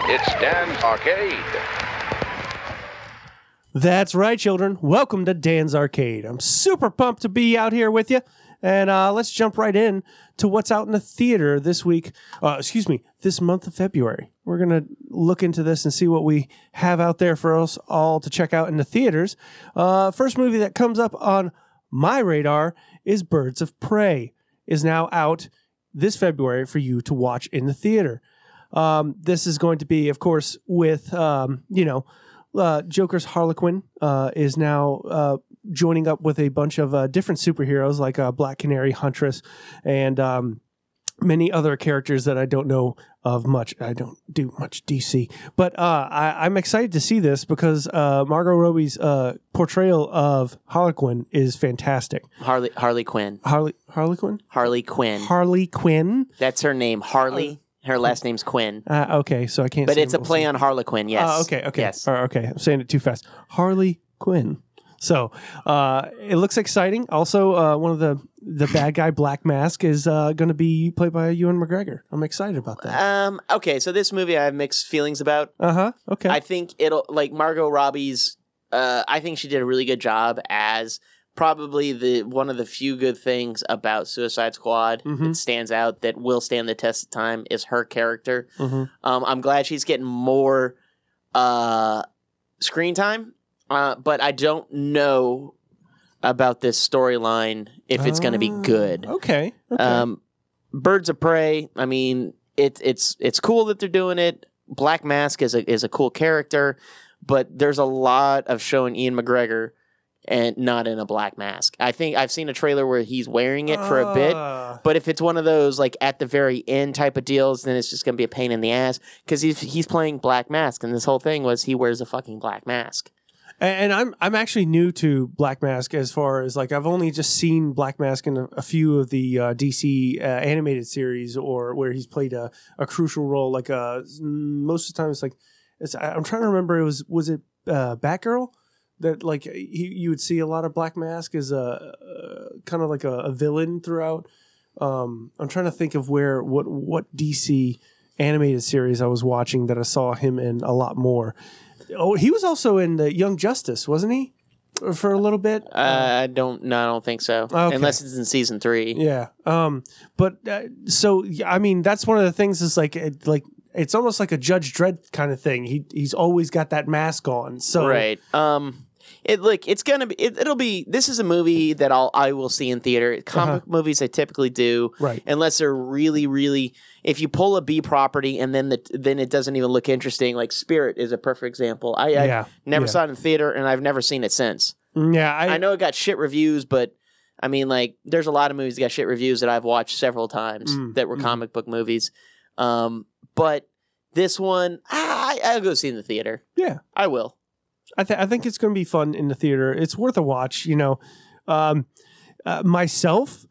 It's Dan's Arcade. That's right, children. Welcome to Dan's Arcade. I'm super pumped to be out here with you. And uh, let's jump right in to what's out in the theater this week. Uh, excuse me, this month of February. We're going to look into this and see what we have out there for us all to check out in the theaters. Uh, first movie that comes up on my radar is Birds of Prey, is now out this February for you to watch in the theater. Um, this is going to be, of course, with, um, you know, uh, Joker's Harlequin uh, is now uh, joining up with a bunch of uh, different superheroes like uh, Black Canary, Huntress, and um, many other characters that I don't know of much. I don't do much DC, but uh, I, I'm excited to see this because uh, Margot Robbie's uh, portrayal of Harlequin is fantastic. Harley Harley Quinn. Harley Harley Quinn. Harley Quinn. Harley Quinn. That's her name. Harley. Her last name's Quinn. Uh, okay, so I can't. But it's a play on Harlequin, yes. Oh, okay, okay. Yes. Or, okay, I'm saying it too fast. Harley Quinn. So uh, it looks exciting. Also, uh, one of the the bad guy Black Mask is uh, going to be played by Ewan McGregor. I'm excited about that. Um. Okay. So this movie, I have mixed feelings about. Uh huh. Okay. I think it'll like Margot Robbie's. Uh, I think she did a really good job as probably the one of the few good things about Suicide Squad Mhm. that stands out that will stand the test of time is her character. Mhm. Um, I'm glad she's getting more uh, screen time, uh, but I don't know about this storyline if it's going to be Ah, good. Okay. Okay. Um, Birds of Prey. I mean, it, it's it's cool that they're doing it. Black Mask is a is a cool character, but there's a lot of showing Ian McGregor and not in a black mask. I think I've seen a trailer where he's wearing it for a bit, Ah. but if it's one of those like at the very end type of deals, then it's just gonna be a pain in the ass because he's he's playing Black Mask, and this whole thing was he wears a fucking black mask. And, I'm I'm actually new to Black Mask as far as like I've only just seen Black Mask in a, a few of the uh, DC uh, animated series or where he's played a, a crucial role. Like uh, most of the time it's like it's I'm trying to remember it was was it uh, Batgirl that like he, you would see a lot of Black Mask as a, uh kind of like a, a villain throughout. Um, I'm trying to think of where what what DC animated series I was watching that I saw him in a lot more. Oh, he was also in the Young Justice, wasn't he? For a little bit. Uh, I don't no, I don't think so. Okay. Unless it's in season three. Yeah. Um. But uh, so I mean, that's one of the things. Is like it, like it's almost like a Judge Dredd kind of thing. He he's always got that mask on. So right. Um, it like it's gonna be. It, it'll be. This is a movie that I'll I will see in theater. Comic movies I typically do, Uh-huh. Right. Unless they're really, really. If you pull a B property and then the then it doesn't even look interesting. Like Spirit is a perfect example. I, I Yeah, never yeah. saw it in theater and I've never seen it since. Mm, Yeah. I, I know it got shit reviews, but I mean, like, there's a lot of movies that got shit reviews that I've watched several times Mm, that were mm. comic book movies. Um, but this one, I, I'll go see in the theater. Yeah. I will. I, th- I think it's going to be fun in the theater. It's worth a watch. You know, um, uh, myself.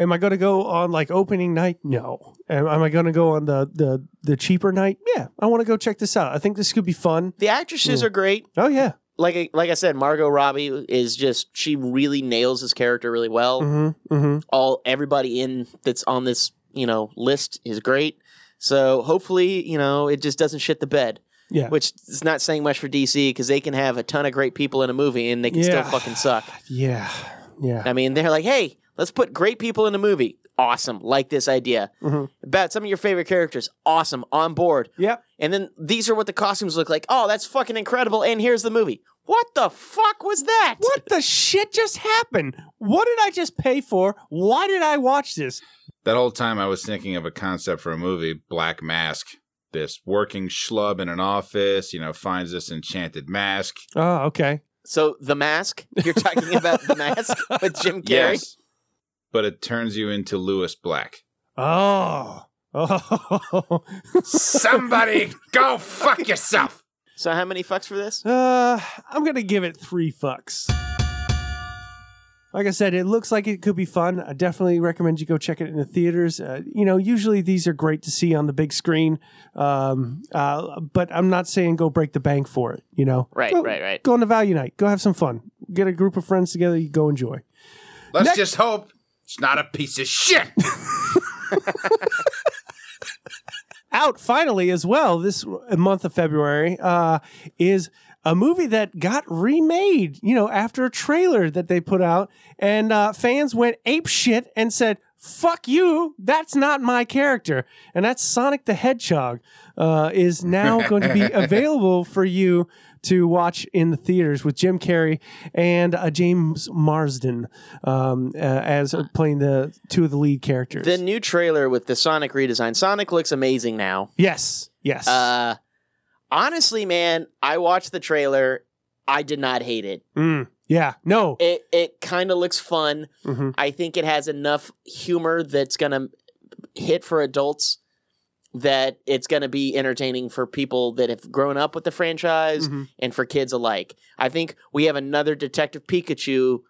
Am I going to go on like opening night? No. Am, am I going to go on the, the the cheaper night? Yeah. I want to go check this out. I think this could be fun. The actresses Mm. are great. Oh yeah. Like I- like I said, Margot Robbie is just she really nails this character really well. Mm-hmm. Mm-hmm. All everybody in that's on this you know list is great. So hopefully you know it just doesn't shit the bed. Yeah. Which is not saying much for DC because they can have a ton of great people in a movie and they can Yeah. still fucking suck. Yeah. Yeah. I mean, they're like, hey, let's put great people in a movie. Awesome. Like this idea. Mhm. About some of your favorite characters. Awesome. On board. Yep. And then these are what the costumes look like. Oh, that's fucking incredible. And here's the movie. What the fuck was that? What the shit just happened? What did I just pay for? Why did I watch this? That whole time I was thinking of a concept for a movie, Black Mask. This working schlub in an office, you know, finds this enchanted mask. Oh, okay. So, The Mask? You're talking about The Mask with Jim Carrey? Yes. But it turns you into Lewis Black. Oh. Oh. Somebody go fuck yourself. So, how many fucks for this? Uh, I'm gonna give it three fucks. Like I said, it looks like it could be fun. I definitely recommend you go check it in the theaters. Uh, you know, usually these are great to see on the big screen, um, uh, but I'm not saying go break the bank for it. You know, Right, Go- right, right. Go on the value night. Go have some fun. Get a group of friends together. You go enjoy. Let's Next- just hope it's not a piece of shit. out finally as well this month of February uh, is a movie that got remade, you know, after a trailer that they put out, and uh, fans went ape shit and said, "Fuck you! That's not my character." And that's Sonic the Hedgehog uh, is now going to be available for you to watch in the theaters with Jim Carrey and uh, James Marsden um, uh, as uh, playing the two of the lead characters. The new trailer with the Sonic redesign. Sonic looks amazing now. yes, yes. Honestly, man, I watched the trailer. I did not hate it. Mm, yeah, no. It it kind of looks fun. Mhm. I think it has enough humor that's gonna hit for adults that it's gonna be entertaining for people that have grown up with the franchise Mhm. and for kids alike. I think we have another Detective Pikachu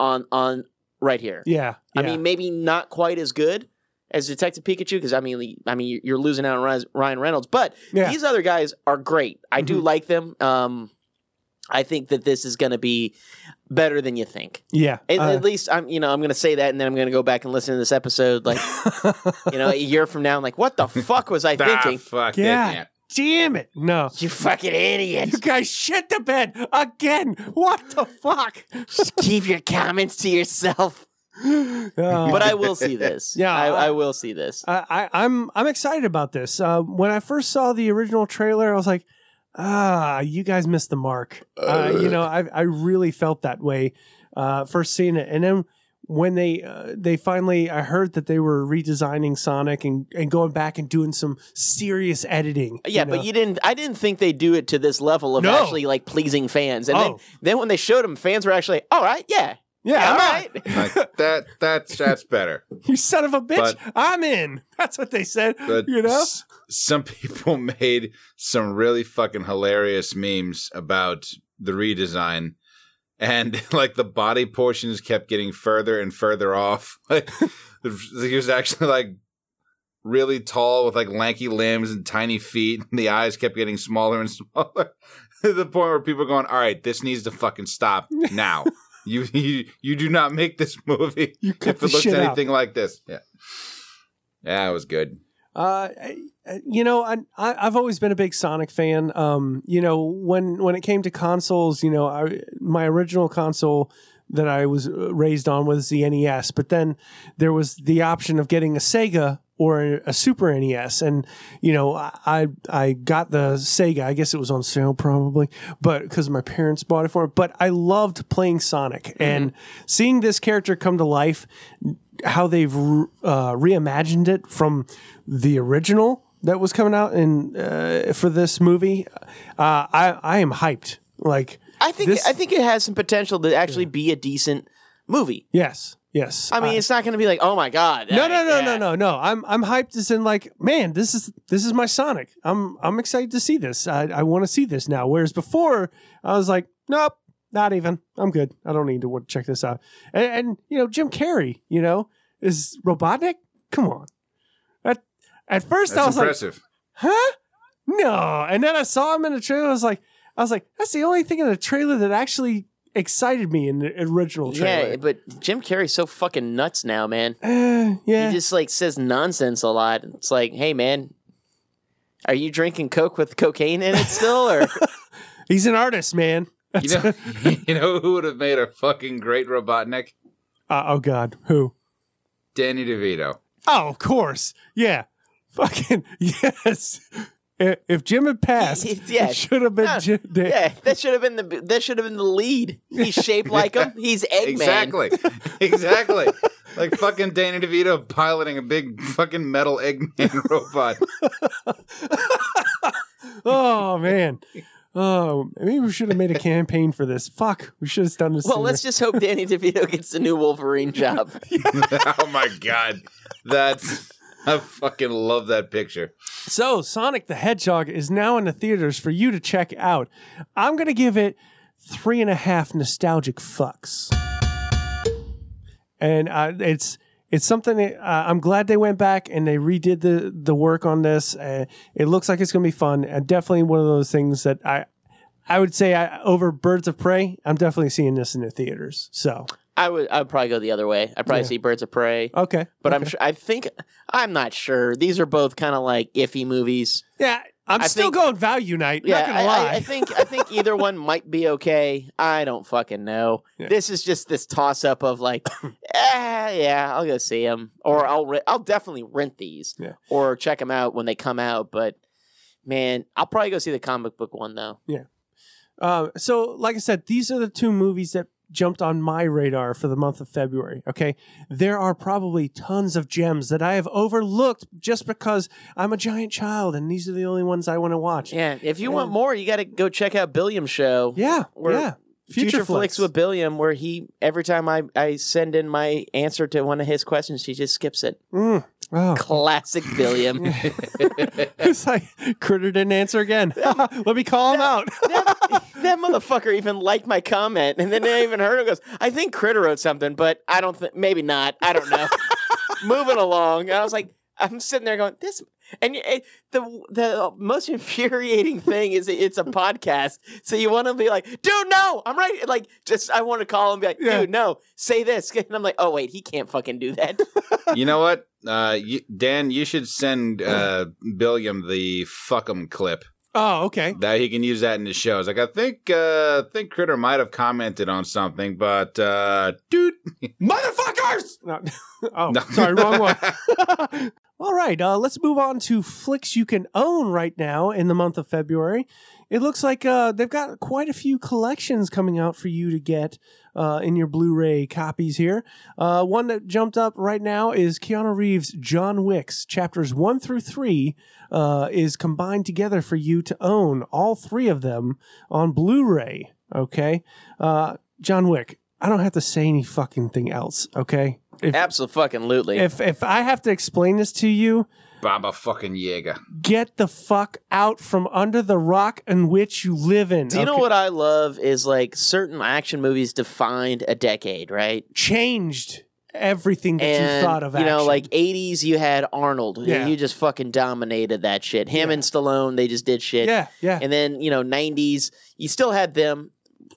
on on right here. Yeah, I mean, maybe not quite as good as Detective Pikachu because I mean, I mean, you're losing out on Ryan Reynolds, but Yeah. Mm-hmm. these other guys are great. I do like them. Um, I think that this is going to be better than you think. yeah. At, uh, at least I'm, you know, I'm going to say that, and then I'm going to go back and listen to this episode, like, you know, a year from now. I'm like, what the fuck was I thinking? fuck yeah. it. man. Damn it. No. You fucking idiot! You guys shit the bed again. What the fuck? Just keep your comments to yourself. Uh, But I will see this. Yeah, I, I- will see this. I, I, I'm I'm excited about this. Uh, when I first saw the original trailer, I was like, ah, you guys missed the mark. Uh, you know, I I really felt that way uh, first seeing it, and then when they uh, they finally, I heard that they were redesigning Sonic and, and going back and doing some serious editing. Yeah, know? but you didn't. I didn't think they'd do it to this level of No. actually like pleasing fans. And then, Oh. then when they showed them, fans were actually, all right, yeah, yeah, all I'm right. Like that. That's that's better. You son of a bitch! But- I'm in. That's what they said. You know, s- some people made some really fucking hilarious memes about the redesign. And like the body portions kept getting further and further off. Like he was actually like really tall with like lanky limbs and tiny feet. And the eyes kept getting smaller and smaller. to the point where people are going, "All right, this needs to fucking stop now." You, you you do not make this movie if it looks shit out. anything like this. Yeah, yeah, it was good. Uh, you know, I, I I've always been a big Sonic fan. Um, you know, when when it came to consoles, you know, I, my original console that I was uh, raised on was the NES, but then there was the option of getting a Sega or a, Super NES, and you know, I I got the Sega. I guess it was on sale probably, but because my parents bought it for me. But I loved playing Sonic and seeing this character come to life how they've uh, reimagined it from the original that was coming out in uh, for this movie. Uh, I I am hyped. Like I think This- I think it has some potential to actually be a decent movie. yes, yes. I mean, it's not going to be like, oh my god, no, I- no, no, yeah. no, no, no. I'm I'm hyped as in like, man, this is this is my Sonic. I'm I'm excited to see this. I I want to see this now. Whereas before, I was like, nope, not even. I'm good. I don't need to check this out. And, and you know, Jim Carrey, you know, is Robotnik. Come on. At at first, I That's was like, huh? No. And then I saw him in the trailer. I was like, I was like, that's the only thing in the trailer that actually excited me in the original trailer. Yeah, but Jim Carrey's so fucking nuts now, man. Uh, yeah. He just like says nonsense a lot. It's like, hey, man, are you drinking Coke with cocaine in it still, or He's an artist, man. You know, you know who would have made a fucking great Robotnik? Uh, oh God, who? Danny DeVito. Oh, of course. Yeah. Fucking yes. I- If Jim had passed, Yeah. should have been Yeah. Jim. Da- yeah, that should have been the that should have been the lead. He's shaped like him. He's Eggman. Exactly. exactly. Like fucking Danny DeVito piloting a big fucking metal Eggman robot. Oh man. Oh, maybe we should have made a campaign for this. Fuck, we should have done this. Well, sooner. let's just hope Danny DeVito gets the new Wolverine job. oh my god. That's I fucking love that picture. So, Sonic the Hedgehog is now in the theaters for you to check out. I'm going to give it three and a half nostalgic fucks. and uh, it's it's something that, uh, I'm glad they went back and they redid the the work on this. Uh, it looks like it's going to be fun, and definitely one of those things that I I would say I, over Birds of Prey. I'm definitely seeing this in the theaters. So I would I would probably go the other way. I'd probably Yeah. see Birds of Prey. okay, But I'm okay. sure I think I'm not sure. These are both kind of like iffy movies. yeah. I'm I still think- going value night. Yeah, not gonna I, lie. I, I think I think either one might be okay. I don't fucking know. Yeah. This is just this toss up of like, eh, yeah, I'll go see them, or I'll re- I'll definitely rent these, Yeah. or check them out when they come out. But man, I'll probably go see the comic book one though. Yeah. Uh, so, like I said, these are the two movies that jumped on my radar for the month of February. Okay. There are probably tons of gems that I have overlooked just because I'm a giant child and these are the only ones I want to watch. Yeah, if you want more, you got to go check out Billiam's Show. Yeah. Yeah. Future, Flicks with Billiam, where he every time I, I send in my answer to one of his questions, he just skips it. Mm. Oh. Classic Billiam. it's like Critter didn't answer again. Let me call him out. That, motherfucker even liked my comment, and then I even heard him goes, "I think Critter wrote something, but I don't think, maybe not. I don't know." Moving along, and I was like, I'm sitting there going, "This." And eh, the the most infuriating thing is it's a podcast, so you want to be like, "Dude, no, I'm right." Like, just I want to call him and be like, Yeah. "Dude, no, say this," and I'm like, "Oh wait, he can't fucking do that." you know what, uh, you, Dan? You should send uh, Billiam the fuck'em clip. Oh, okay. That he can use that in his shows. Like I think, uh, I think Critter might have commented on something, but uh, dude, motherfuckers! No. oh, No. sorry, wrong one. All right, uh, let's move on to flicks you can own right now in the month of February. It looks like uh, they've got quite a few collections coming out for you to get uh, in your Blu-ray copies here. Uh, one that jumped up right now is Keanu Reeves' John Wick's chapters one through three uh, is combined together for you to own all three of them on Blu-ray. Okay, uh, John Wick. I don't have to say any fucking thing else. Okay. Absolutely. if if I have to explain this to you, Baba fucking Yaga. get the fuck out from under the rock in which you live in. Do you know what I love is like certain action movies defined a decade, right? changed everything that and you thought of? you know, like '80s, you had Arnold. Yeah. You just fucking dominated that shit. Him and Stallone, they just did shit. yeah, yeah, And then you know, '90s, you still had them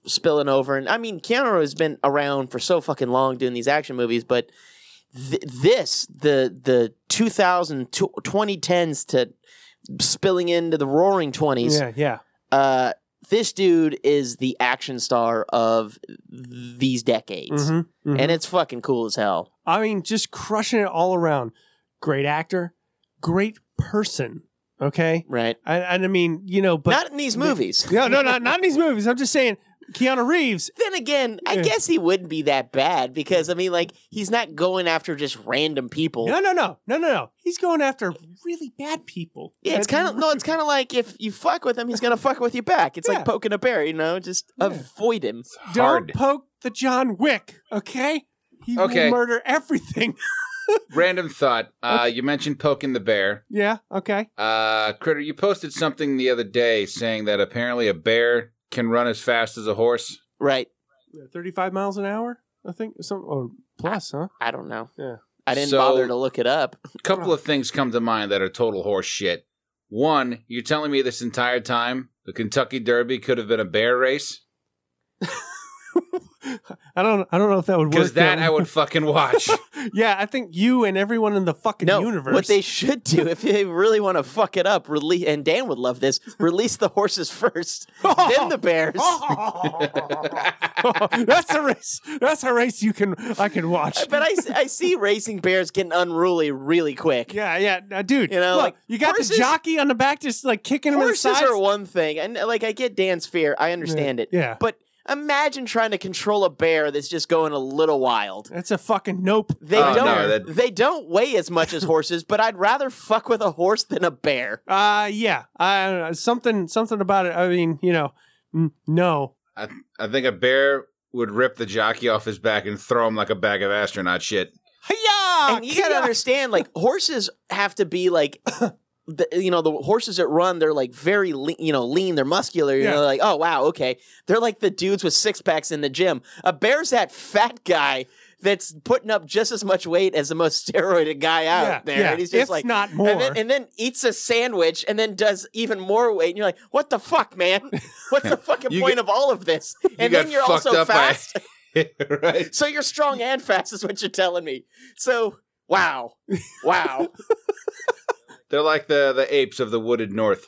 spilling over. And I mean, Keanu has been around for so fucking long doing these action movies, but th- this, the the 2000 tw- 2010s to spilling into the Roaring 20s. yeah, yeah. Uh, this dude is the action star of these decades. Mhm, mhm. And it's fucking cool as hell. I mean, just crushing it all around. Great actor, great person. Okay, Right. and, and I mean, you know, but Not in these movies. no, no, not not in these movies. I'm just saying, Keanu Reeves. Then again, I Yeah. guess he wouldn't be that bad because I mean, like, he's not going after just random people. No, no, no, no, no, no. He's going after really bad people. Yeah, it's kind of no. It's kind of like if you fuck with him, he's gonna fuck with you back. It's Yeah. like poking a bear, you know. Just avoid him. Don't hard. poke the John Wick, okay? He Okay. will murder everything. Random thought. Uh, you mentioned poking the bear. yeah, okay. Uh, Critter, you posted something the other day saying that apparently a bear can run as fast as a horse. Right. 35 miles an hour, I think, some or plus, huh? I don't know. Yeah. I didn't So- bother to look it up. A couple of things come to mind that are total horse shit. One, you're telling me this entire time the Kentucky Derby could have been a bear race? I don't I don't know if that would work. Because that though. I would fucking watch. yeah, I think you and everyone in the fucking No, universe. what they should do if they really want to fuck it up, release and Dan would love this. Release the horses first, then the bears. That's a race. That's a race you can I can watch. But I, I see racing bears getting unruly really quick. yeah, yeah, uh, dude. You know, look, like, you got horses- the jockey on the back just like kicking him in the Horses sides. are one thing, and like I get Dan's fear, I understand it. yeah. but imagine trying to control a bear that's just going a little wild. That's a fucking nope. They Oh, don't. no, that- They don't weigh as much as horses, but I'd rather fuck with a horse than a bear. Uh yeah. Uh something something about it. I mean, you know, n- no. I, I think a bear would rip the jockey off his back and throw him like a bag of astronaut shit. Hiya! and you gotta understand, like horses have to be like. The, you know the horses that run they're like very lean, you know lean they're muscular you Yeah. know like oh wow okay they're like the dudes with six packs in the gym a bear's that fat guy that's putting up just as much weight as the most steroided guy out Yeah, there. yeah, And he's just if like not And more. then, and then eats a sandwich and then does even more weight. And you're like, what the fuck, man? What's the fucking You point get- of all of this? And got then you're also up by- fast. right. so you're strong and fast is what you're telling me. So wow. Wow. They're like the the apes of the wooded north.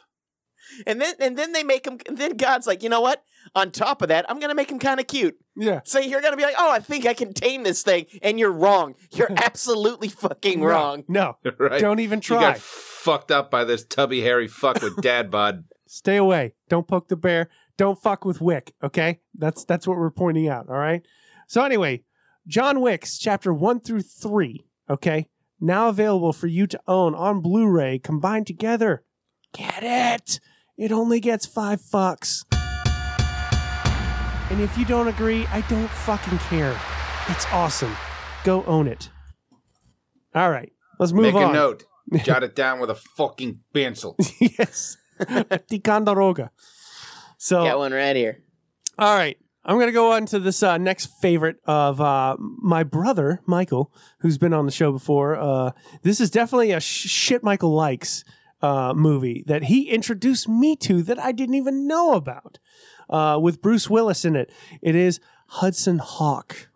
and then and then they make him and then God's like, you know what? On top of that, I'm gonna make him kind of cute. Yeah. So you're gonna be like, oh, I think I can tame this thing, and you're wrong. You're absolutely fucking No, wrong. No. Right. Don't even You try. got fucked up by this tubby hairy fuck with dad bod. Stay away. Don't poke the bear. Don't fuck with Wick. Okay, that's that's what we're pointing out. All right. So anyway, John Wick's chapter one through three. Okay, now available for you to own on Blu-ray combined together. Get it? It only gets five fucks. And if you don't agree, I don't fucking care. It's awesome. Go own it. All right, let's move Make on. Make a note. Jot it down with a fucking pencil. yes. Ticonderoga. So Got one right here. all right. I'm going to go on to this uh, next favorite of uh, my brother, Michael, who's been on the show before. Uh, this is definitely a sh- shit Michael likes uh, movie that he introduced me to that I didn't even know about uh, with Bruce Willis in it. It is Hudson Hawk.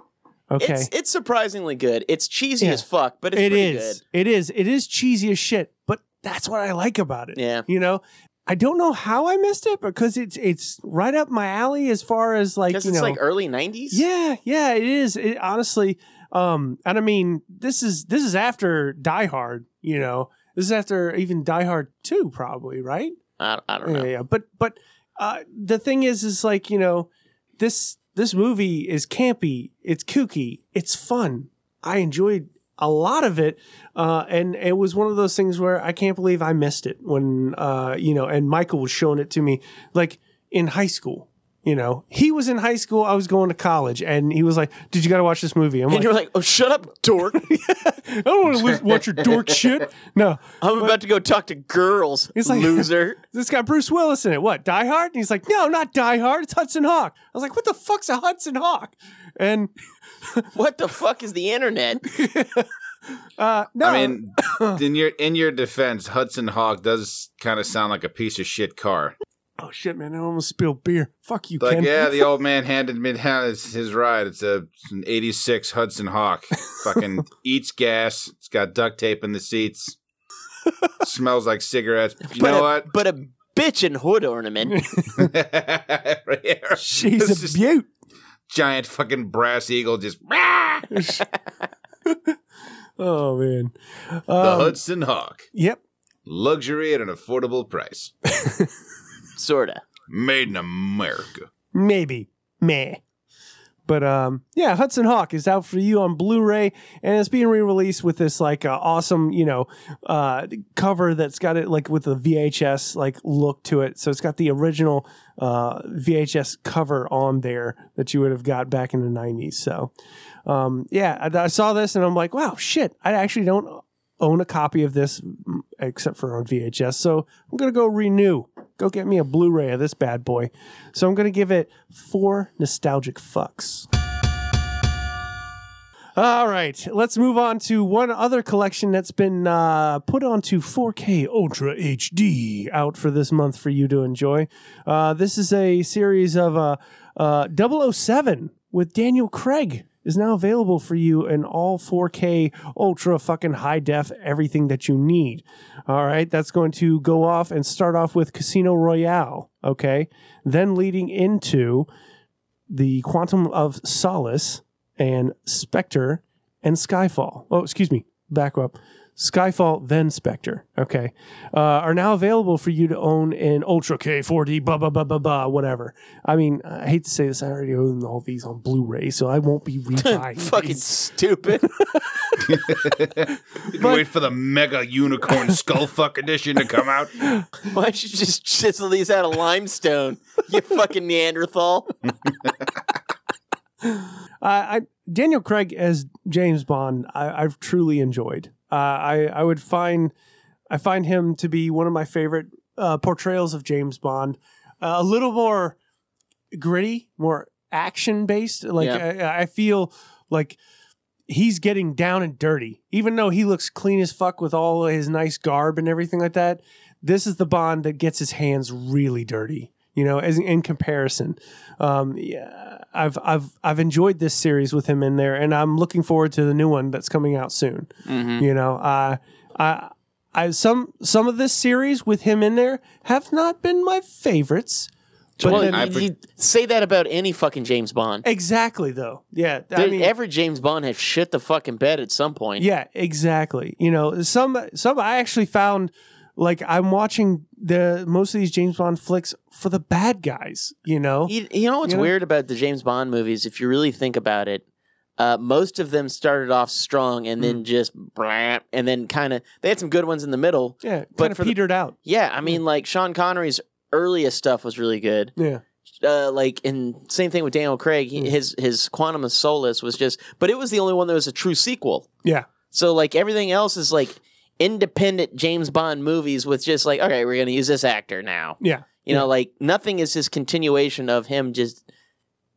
Okay. It's it's surprisingly good. It's cheesy Yeah. as fuck, but it's It is. good. It is. It is cheesy as shit, but that's what I like about it. Yeah. You know, I don't know how I missed it because it's it's right up my alley as far as like Because it's know. like early '90s. yeah, yeah, it is. It, honestly, um, and I mean, this is this is after Die Hard. You know, this is after even Die Hard Two, probably right. I, I don't know. Yeah, yeah. But but uh, the thing is, is like you know, this this movie is campy. It's kooky. It's fun. I enjoyed a lot of it, uh, and it was one of those things where I can't believe I missed it when uh, you know, and Michael was showing it to me like in high school. You know, he was in high school. I was going to college, and he was like, "Did you got to watch this movie?" I'm And like, you're like, oh, shut up, dork. "I don't want to watch your dork shit." No, I'm about to go talk to girls. He's like- loser. This got Bruce Willis in it. What, Die Hard? And he's like, no, not Die Hard. It's Hudson Hawk. I was like, what the fuck's a Hudson Hawk? And what the fuck is the internet? uh, no, I mean, in your in your defense, Hudson Hawk does kind of sound like a piece of shit car. oh shit, man, I almost spilled beer. Fuck you, Like, Ken. yeah, the old man handed me down his, his ride. It's a it's an '86 Hudson Hawk. Fucking eats gas. It's got duct tape in the seats. Smells like cigarettes. You but know a, what? But a bitch and hood ornament. right here. She's This a is beaut. Giant fucking brass eagle just Oh man. the Um, Hudson Hawk. Yep. Luxury at an affordable price. Sorta. Made in America. Maybe. Meh. But um, yeah, Hudson Hawk is out for you on Blu-ray, and it's being re-released with this like uh, awesome, you know, uh, cover that's got it like with a VHS like look to it. So it's got the original uh, VHS cover on there that you would have got back in the '90s. So um, yeah, I, I saw this and I'm like, wow, shit! I actually don't own a copy of this mm, except for on VHS. So I'm gonna go renew. Go get me a Blu-ray of this bad boy. So I'm gonna give it four nostalgic fucks. All right, let's move on to one other collection that's been uh, put onto 4K Ultra HD out for this month for you to enjoy. Uh, this is a series of uh, uh, 007 with Daniel Craig is now available for you in all 4K ultra fucking high def everything that you need. All right, that's going to go off and start off with Casino Royale, okay? Then leading into the Quantum of Solace and Spectre and Skyfall. Oh, excuse me, back up. Skyfall, then Spectre, okay, uh, are now available for you to own in Ultra K 4D, blah, blah, blah, blah, blah, whatever. I mean, I hate to say this, I already own all these on Blu ray, so I won't be rebuying. Fucking these. stupid. You wait for the mega unicorn skull fuck edition to come out. Why don't you just chisel these out of limestone? You fucking Neanderthal. Uh, I Daniel Craig as James Bond, I, I've truly enjoyed. Uh, I I would find I find him to be one of my favorite uh, portrayals of James Bond. Uh, a little more gritty, more action based. Like Yeah. I, I feel like he's getting down and dirty. Even though he looks clean as fuck with all his nice garb and everything like that, this is the Bond that gets his hands really dirty. You know, as in comparison, um, yeah, I've I've I've enjoyed this series with him in there, and I'm looking forward to the new one that's coming out soon. Mhm. You know, uh, I I some some of this series with him in there have not been my favorites. But well, then- you, you say that about any fucking James Bond. exactly though, yeah. I mean, every James Bond has shit the fucking bed at some point. Yeah, exactly. You know, some some I actually found like I'm watching the most of these James Bond flicks for the bad guys. You know, You, you know what's You know? weird about the James Bond movies? If you really think about it, uh, most of them started off strong and Mm. then just blah, and then kind of they had some good ones in the middle. yeah, but kind of for the- petered out. Yeah, I mean, like Sean Connery's earliest stuff was really good. Yeah, Uh, like, and same thing with Daniel Craig. Mm. His his Quantum of Solace was just, but it was the only one that was a true sequel. yeah, So like everything else is like independent James Bond movies with just like, okay, we're gonna use this actor now. yeah. You know, like nothing is this continuation of him. Just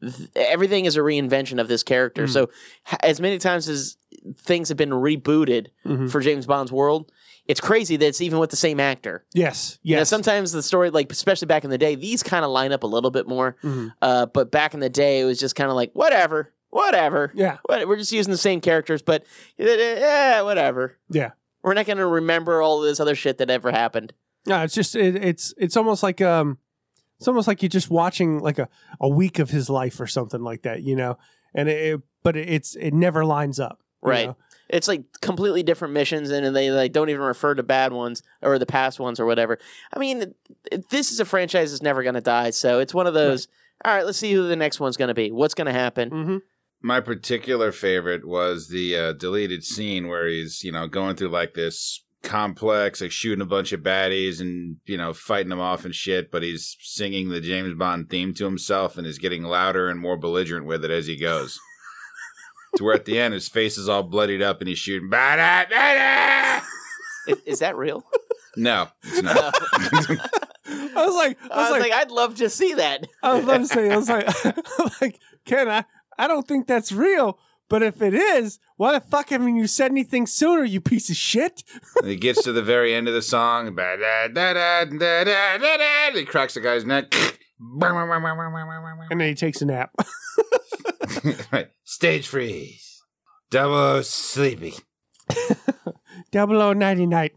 th- everything is a reinvention of this character. Mm. So h- as many times as things have been rebooted Mhm. for James Bond's world, it's crazy that it's even with the same actor. Yes, You know, sometimes the story, like especially back in the day, these kind of line up a little bit more. Mhm. Uh, but back in the day, it was just kind of like whatever, whatever. Yeah, What, we're just using the same characters, but yeah, whatever. yeah. We're not going to remember all this other shit that ever happened. No, it's just it, it's it's almost like um, it's almost like you're just watching like a a week of his life or something like that. You know, and it, it but it, it's it never lines up. Right. know? It's like completely different missions, and they like don't even refer to bad ones or the past ones or whatever. I mean, this is a franchise that's never going to die, so it's one of those. All right, let's see who the next one's going to be. What's going to happen? Mm-hmm. My particular favorite was the uh, deleted scene where he's, you know, going through like this complex, like shooting a bunch of baddies and, you know, fighting them off and shit, but he's singing the James Bond theme to himself and is getting louder and more belligerent with it as he goes. to where at the end his face is all bloodied up and he's shooting bada, bada! Is, is that real? No, it's not. I was like, I was, I was like, like, I'd love to see that. I was about to say, I was like, I'm like, Ken, I, I don't think that's real. But if it is, why the fuck haven't you said anything sooner, you piece of shit? And he gets to the very end of the song, bada, da, da, da, da, da, da, he cracks the guy's neck. And then he takes a nap. right. Stage freeze. Double sleepy. Double O ninety night.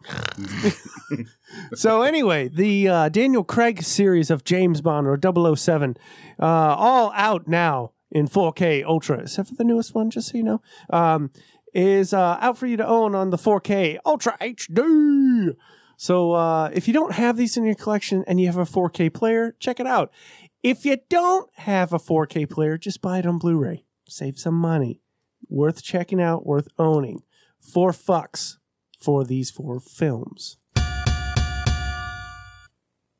so anyway, the uh, Daniel Craig series of James Bond or 007, uh, all out now in 4K Ultra, except for the newest one, just so you know, um, is uh, out for you to own on the 4K Ultra HD. So uh, if you don't have these in your collection and you have a 4K player, check it out. If you don't have a 4K player, just buy it on Blu-ray. Save some money. Worth checking out, worth owning. Four fucks for these four films.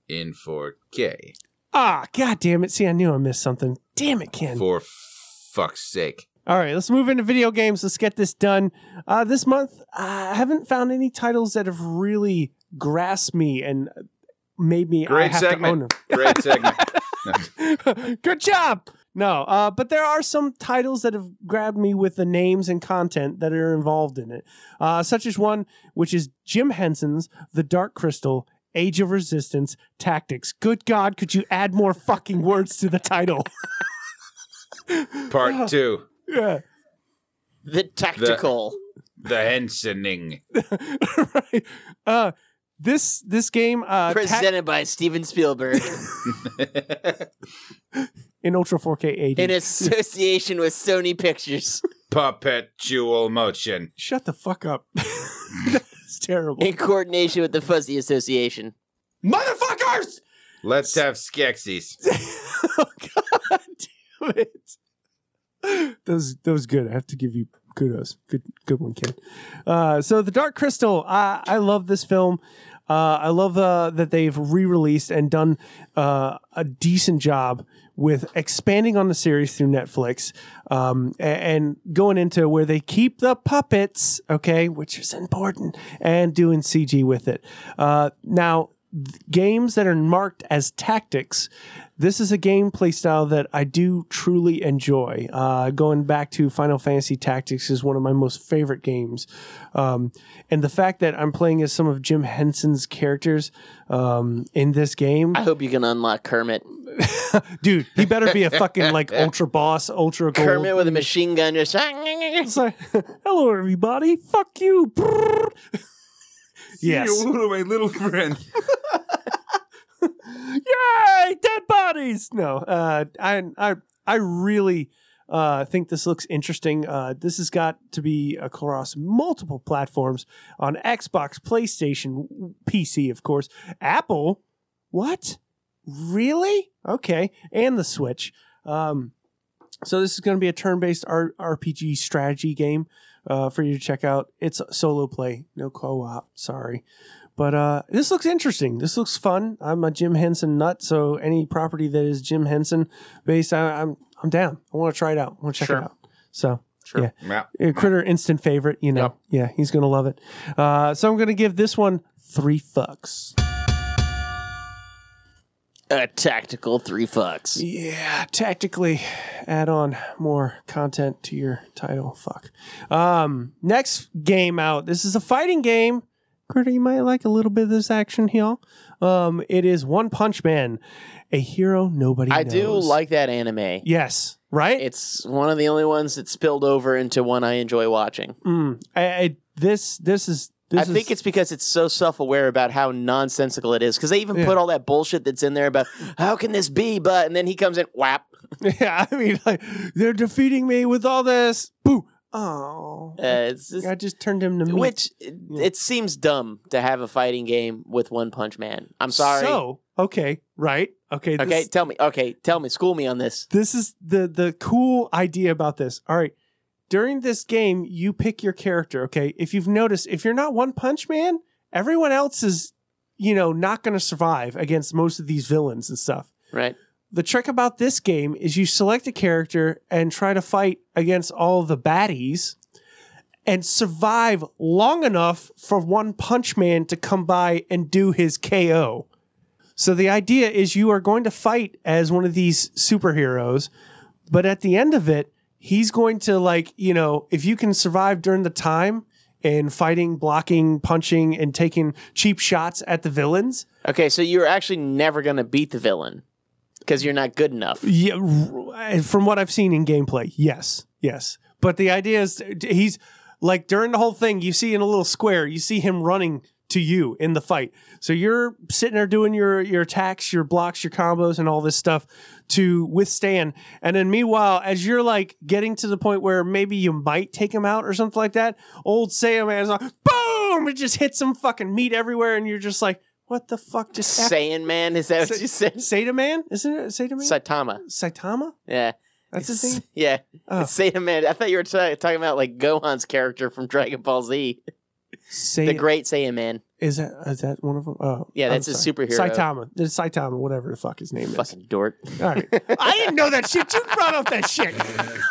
In 4K. Ah, god damn it. See, I knew I missed something. Damn it, Ken. For fuck's sake. All right, let's move into video games. Let's get this done. Uh, this month, I haven't found any titles that have really grasped me and made me I Great have segment. to own Great segment. Good job. No, uh, but there are some titles that have grabbed me with the names and content that are involved in it, uh, such as one which is Jim Henson's The Dark Crystal. Age of Resistance Tactics. Good God, could you add more fucking words to the title? Part two. yeah. The tactical. The Hensoning. right. Uh, this this game uh, tac- presented by Steven Spielberg in Ultra 4K 80. in association with Sony Pictures Perpetual motion. Shut the fuck up. That's terrible. in coordination with the Fuzzy Association. Motherfuckers! Let's have Skeksis. oh god damn it. That was that was good. I have to give you kudos. Good good one, Ken. Uh, so the Dark Crystal, I I love this film. Uh, I love uh, that they've re-released and done uh, a decent job with expanding on the series through Netflix um, a- and going into where they keep the puppets, okay, which is important, and doing CG with it. Uh, now, games that are marked as tactics, this is a gameplay style that I do truly enjoy. Uh, going back to Final Fantasy Tactics is one of my most favorite games, um, and the fact that I'm playing as some of Jim Henson's characters um, in this game, I hope you can unlock Kermit. dude, he better be a fucking like ultra boss, ultra gold. Kermit with a machine gun just. It's like, hello everybody, fuck you. Yes. Of my little friends. Yay! Dead bodies. No, uh, I I I really uh, think this looks interesting. Uh, this has got to be across multiple platforms on Xbox, PlayStation, PC, of course, Apple. What? Really? Okay, and the Switch. Um, so this is going to be a turn-based R- RPG strategy game uh, for you to check out. It's solo play, no co-op. Sorry. But uh, this looks interesting. This looks fun. I'm a Jim Henson nut, so any property that is Jim Henson based, I, I'm I'm down. I want to try it out. I want to check Sure. it out. So Sure. yeah, Uh, Critter instant favorite. You know, yeah, he's gonna love it. Uh, so I'm gonna give this one three fucks. A tactical three fucks. Yeah, tactically add on more content to your title. Fuck. Um, next game out. This is a fighting game. Critter, you might like a little bit of this action here. Um, it is One Punch Man, a hero nobody I knows. do like that anime. Yes, right? It's one of the only ones that spilled over into one I enjoy watching. Mm, I, I, this this is I think it's because it's so self-aware about how nonsensical it is. Because they even Yeah. put all that bullshit that's in there about how can this be, but and then he comes in, whap. yeah. I mean, like they're defeating me with all this. Boo. Oh, Uh, it's just, I just turned him to meat. which it, it seems dumb to have a fighting game with One Punch Man. I'm sorry. So okay, right? Okay. okay, this- tell me. Okay, tell me. School me on this. this is the the cool idea about this. All right. During this game, you pick your character, okay? If you've noticed, if you're not One Punch Man, everyone else is, you know, not going to survive against most of these villains and stuff. Right. The trick about this game is you select a character and try to fight against all the baddies and survive long enough for One Punch Man to come by and do his KO. So the idea is you are going to fight as one of these superheroes, but at the end of it, he's going to like, you know, if you can survive during the time and fighting, blocking, punching, and taking cheap shots at the villains. Okay, so you're actually never gonna beat the villain because you're not good enough. Yeah, from what I've seen in gameplay, yes, yes. But the idea is he's like during the whole thing, you see in a little square, you see him running to you in the fight. So you're sitting there doing your your attacks, your blocks, your combos, and all this stuff to withstand. And then meanwhile, as you're like getting to the point where maybe you might take him out or something like that, old Saiyaman is like, boom! It just hits some fucking meat everywhere, and you're just like, what the fuck just happened? Saiyan Man, is that what you said? Sata Man, isn't it? Sata Man. Saitama. Saitama. Yeah. That's his It's- name? Yeah. Oh. It's Saiyan Man. I thought you were ta- talking about like Gohan's character from Dragon Ball Z. Say the great Saiyan Man. Is that is that one of them? Oh, Yeah, that's his sorry. superhero. Saitama. It's Saitama, whatever the fuck his name is. Fucking dork. All right. I didn't know that shit. You brought up that shit.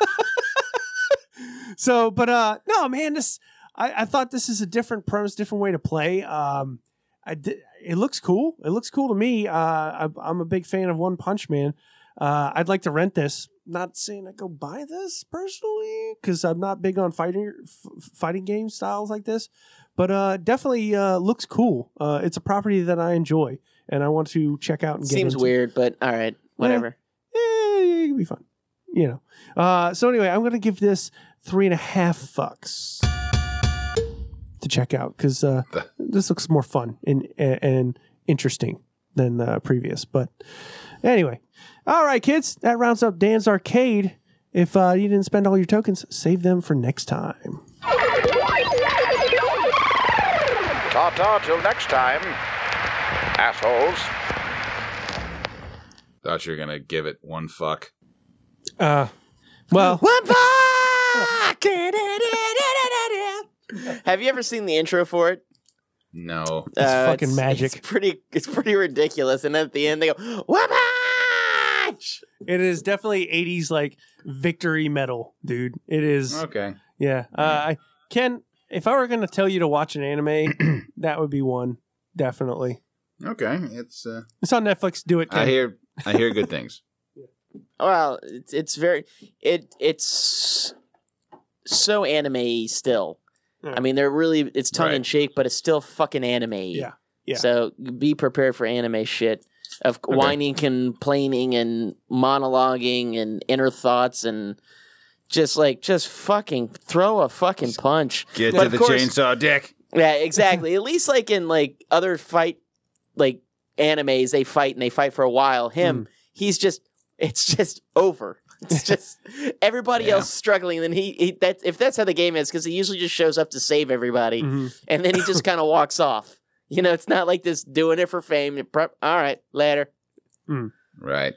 so, but uh, no, man, this I, I thought this is a different premise, different way to play. Um, I di- it looks cool. It looks cool to me. Uh, I, I'm a big fan of One Punch Man. Uh, I'd like to rent this. Not saying I go buy this personally because I'm not big on fighting f- fighting game styles like this, but uh, definitely uh, looks cool. Uh, it's a property that I enjoy and I want to check out and get it. Seems into. weird, but all right, whatever. Eh, it can be fun. You know. Uh, so anyway, I'm gonna give this three and a half fucks to check out because uh, this looks more fun and and interesting than the previous. But anyway, all right, kids, that rounds up Dan's arcade. If uh, you didn't spend all your tokens, save them for next time. Ta-ta till next time, assholes. Thought you were gonna give it one fuck. Uh, well, One fuck. Have you ever seen the intro for it? No. It's fucking magic. It's pretty. It's pretty ridiculous. And at the end, they go, "Wabach!" It is definitely 80s like victory metal, dude. It is. Okay. Yeah. Uh, I Ken, if I were going to tell you to watch an anime, that would be one. Definitely. Okay, it's. Uh, It's on Netflix. Do it. I hear. I hear good things. Well, it's it's very it it's so anime still. Yeah. I mean, they're really it's tongue in Right. cheek, but it's still fucking anime. Yeah, yeah. So be prepared for anime shit of whining, complaining, and monologuing, and inner thoughts, and just like just fucking throw a fucking punch. Get But to of the course- chainsaw dick. Yeah, exactly. At least like in like other fight like animes, they fight and they fight for a while. Him, he's just it's just over. It's just everybody Yeah. else struggling, then he, he that if that's how the game is, because he usually just shows up to save everybody, Mhm. and then he just kind of walks off. You know, it's not like this doing it for fame. Prep- All right, later. Right.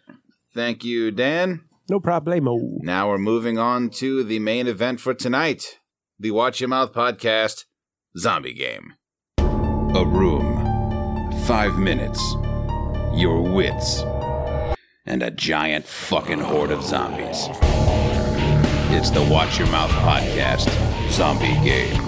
Thank you, Dan. No problemo. Now we're moving on to the main event for tonight the Watch Your Mouth podcast zombie game. A room, five minutes, your wits, and a giant fucking horde of zombies. It's the Watch Your Mouth podcast zombie game.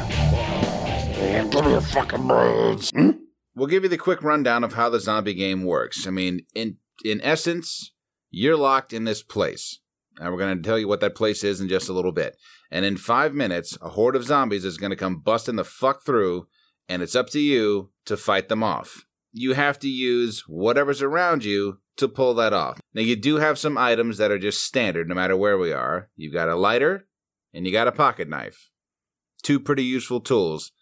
Give me your fucking brains. Hmm? We'll give you the quick rundown of how the zombie game works. I mean, in in essence, you're locked in this place. And we're going to tell you what that place is in just a little bit. And in five minutes, a horde of zombies is going to come busting the fuck through, and it's up to you to fight them off. You have to use whatever's around you to pull that off. Now, you do have some items that are just standard no matter where we are. You've got a lighter, and you got a pocket knife. Two pretty useful tools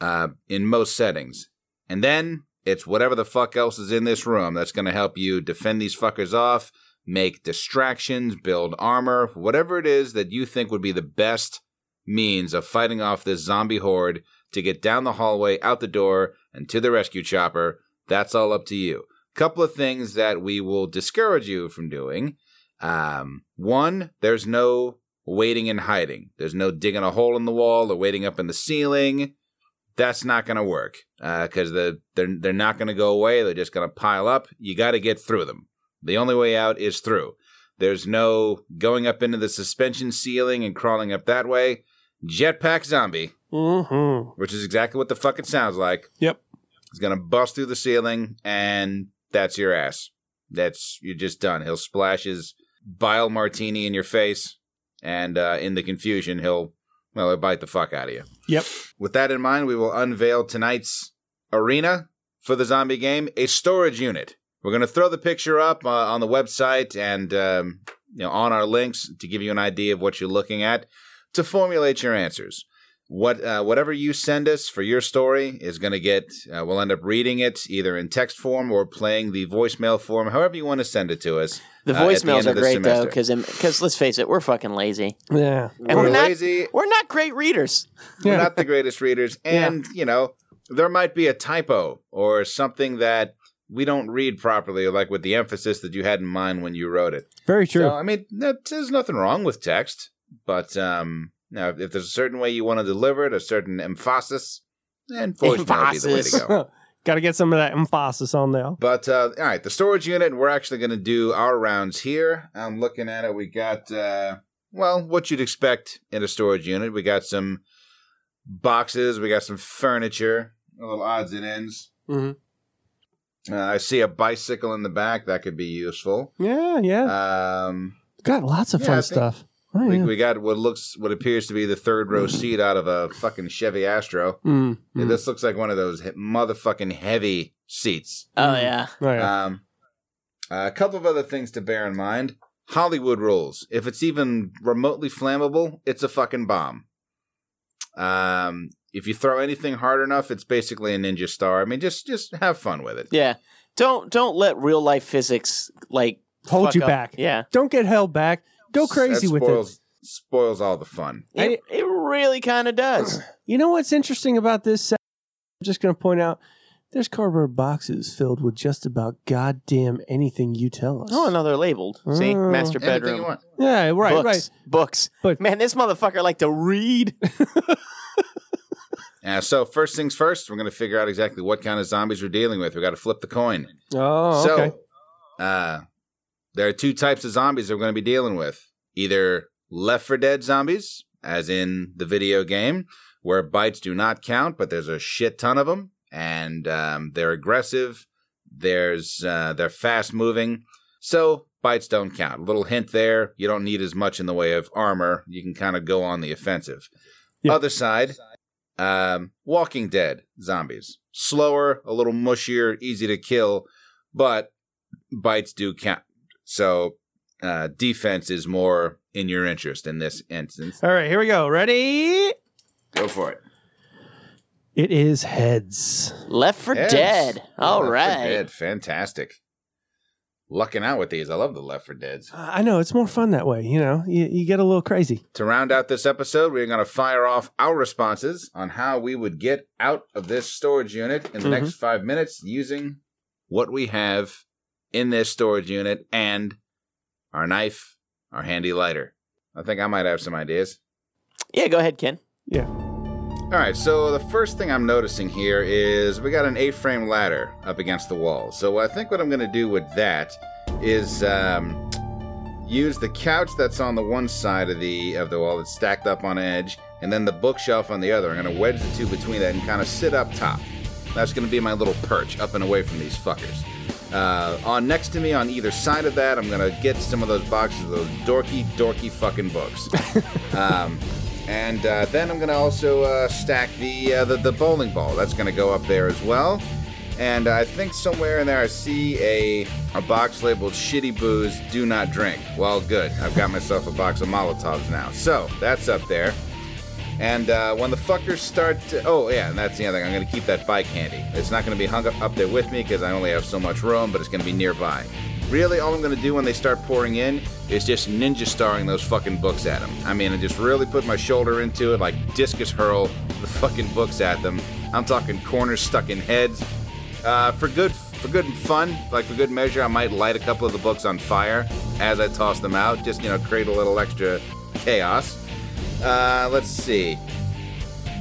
uh, in most settings. And then it's whatever the fuck else is in this room that's going to help you defend these fuckers off, make distractions, build armor, whatever it is that you think would be the best means of fighting off this zombie horde to get down the hallway, out the door, and to the rescue chopper. That's all up to you. Couple of things that we will discourage you from doing. Um, one, there's no waiting and hiding. There's no digging a hole in the wall or waiting up in the ceiling that's not going to work because the they're they're not going to go away. They're just going to pile up. You got to get through them. The only way out is through. There's no going up into the suspension ceiling and crawling up that way. Jetpack zombie, Mm-hmm. which is exactly what the fuck it sounds like. Yep. He's going to bust through the ceiling, and that's your ass. That's you're just done. He'll splash his bile martini in your face, and uh, in the confusion, he'll well, he'll bite the fuck out of you. Yep. With that in mind, we will unveil tonight's arena for the zombie game, a storage unit. We're going to throw the picture up uh, on the website and um, you know on our links to give you an idea of what you're looking at to formulate your answers. What uh, whatever you send us for your story is going to get. Uh, we'll end up reading it either in text form or playing the voicemail form, however you want to send it to us. The uh, the voicemails are of the great though, semester. because because let's face it, we're fucking lazy, Yeah. and We're we're, not lazy. we're not great readers. We're not the greatest readers, and you know there might be a typo or something that we don't read properly, like with the emphasis that you had in mind when you wrote it. Very true. So I mean, that, there's nothing wrong with text, but um, now if there's a certain way you want to deliver it, a certain emphasis, then voicemail would be the way to go. Got to get some of that emphasis on there. But uh, all right, the storage unit. We're actually going to do our rounds here. I'm looking at it. We got uh, well, what you'd expect in a storage unit. We got some boxes. We got some furniture, a little odds and ends. Mhm. Uh, I see a bicycle in the back. That could be useful. Yeah, yeah. Um, Got lots of yeah, fun think- stuff. Oh, we, yeah. we got what looks, what appears to be the third row seat out of a fucking Chevy Astro. Mm, Yeah, mm. this looks like one of those he- motherfucking heavy seats. Oh yeah, Oh, yeah. Um, a couple of other things to bear in mind. Hollywood rules. If it's even remotely flammable, it's a fucking bomb. Um, if you throw anything hard enough, it's basically a ninja star. I mean, just just have fun with it. yeah. Don't don't let real life physics like Hold fuck you up. back. Yeah, Don't get held back. Go crazy that with spoils, it. Spoils all the fun. it, it really kind of does. You know what's interesting about this? set? I'm just going to point out there's cardboard boxes filled with just about goddamn anything you tell us. Oh, no, they're labeled. See, Oh. master Anything you bedroom. want. Yeah, right, books, right. books. But- man, this motherfucker like to read. Uh, so first things first, we're going to figure out exactly what kind of zombies we're dealing with. We got to flip the coin. Oh, so, okay. uh, there are two types of zombies that we're going to be dealing with. Either Left 4 Dead zombies, as in the video game, where bites do not count, but there's a shit ton of them, and um, they're aggressive, There's uh, they're fast moving, so bites don't count. A little hint there. You don't need as much in the way of armor. You can kind of go on the offensive. Yeah. Other side, um, Walking Dead zombies. Slower, a little mushier, easy to kill, but bites do count. So uh, defense is more in your interest in this instance. All right, here we go. Ready? Go for it. It is heads. Left for Heads. Dead. All Left 4 right. Dead. Fantastic. Lucking out with these. I love the Left 4 Deads. Uh, I know it's more fun that way. You know, you, you get a little crazy. To round out this episode, we're going to fire off our responses on how we would get out of this storage unit in the Mhm. next five minutes using what we have in this storage unit and our knife, our handy lighter. I think I might have some ideas. Yeah, go ahead, Ken. Yeah. All right, so the first thing I'm noticing here is we got an A-frame ladder up against the wall. So I think what I'm going to do with that is um, use the couch that's on the one side of the of the wall that's stacked up on edge, and then the bookshelf on the other. I'm going to wedge the two between that and kind of sit up top. That's going to be my little perch, up and away from these fuckers. Uh, on next to me, on either side of that, I'm gonna get some of those boxes of those dorky, dorky fucking books. um, and uh, then I'm gonna also uh, stack the, uh, the the bowling ball. That's gonna go up there as well. And I think somewhere in there I see a a box labeled "Shitty Booze, Do Not Drink." Well, good. I've got myself a box of Molotovs now, so that's up there. And uh, when the fuckers start, to, oh yeah, and that's the other thing. I'm gonna keep that bike handy. It's not gonna be hung up, up there with me because I only have so much room, but it's gonna be nearby. Really, all I'm gonna do when they start pouring in is just ninja starring those fucking books at them. I mean, I just really put my shoulder into it, like discus hurl the fucking books at them. I'm talking corners stuck in heads. Uh, for good, for good fun, like for good measure, I might light a couple of the books on fire as I toss them out, just you know, create a little extra chaos. Uh, let's see.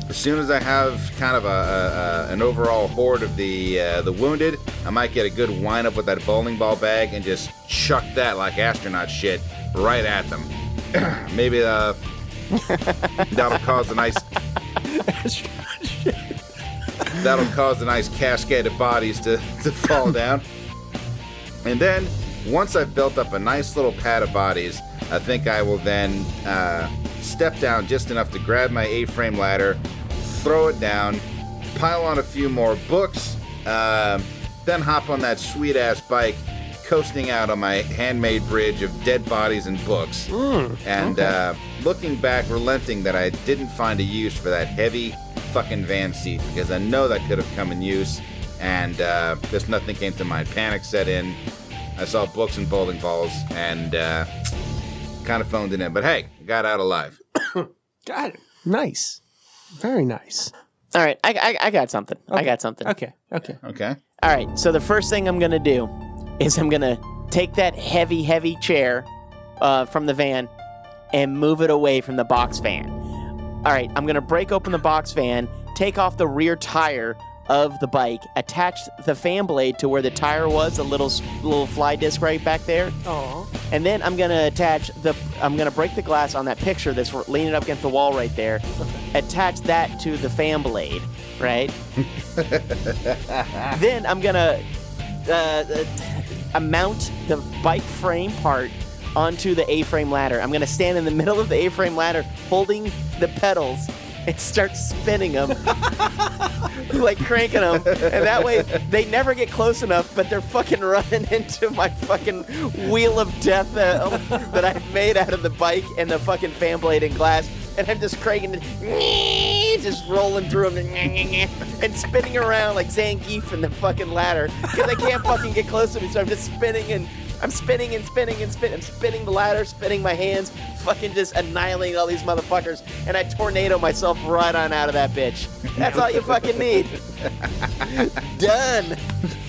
As soon as I have kind of a, a, a an overall horde of the uh, the wounded, I might get a good wind up with that bowling ball bag and just chuck that like astronaut shit right at them. Maybe uh, that'll cause a nice that'll cause a nice cascade of bodies to, to fall down. And then, once I've built up a nice little pad of bodies, I think I will then uh, step down just enough to grab my A-frame ladder, throw it down, pile on a few more books, um then hop on that sweet ass bike, coasting out on my handmade bridge of dead bodies and books, and uh, looking back, relenting that I didn't find a use for that heavy fucking van seat because I know that could have come in use, and uh, just nothing came to mind. Panic set in. I saw books and bowling balls, and uh, kind of phoned it in. But hey, got out alive. Got it. Nice. Very nice. All right, I, I, I got something. I got something. Okay. Okay. Okay. All right, so the first thing I'm going to do is I'm going to take that heavy, heavy chair uh, from the van and move it away from the box van. All right, I'm going to break open the box van, take off the rear tire of the bike, attach the fan blade to where the tire was, a little little fly disc right back there, Oh. and then I'm gonna attach the I'm gonna break the glass on that picture that's leaning up against the wall right there, attach that to the fan blade, right? then I'm gonna uh, uh, mount the bike frame part onto the A-frame ladder. I'm gonna stand in the middle of the A-frame ladder, holding the pedals, and start spinning them, like cranking them, and that way they never get close enough, but they're fucking running into my fucking wheel of death uh, that I've made out of the bike and the fucking fan blade and glass. And I'm just cranking it, just rolling through them and spinning around like Zangief in the fucking ladder because I can't fucking get close to me. So I'm just spinning and I'm spinning and spinning and spinning. I'm spinning the ladder, spinning my hands, fucking just annihilating all these motherfuckers. And I tornado myself right on out of that bitch. That's all you fucking need. Done.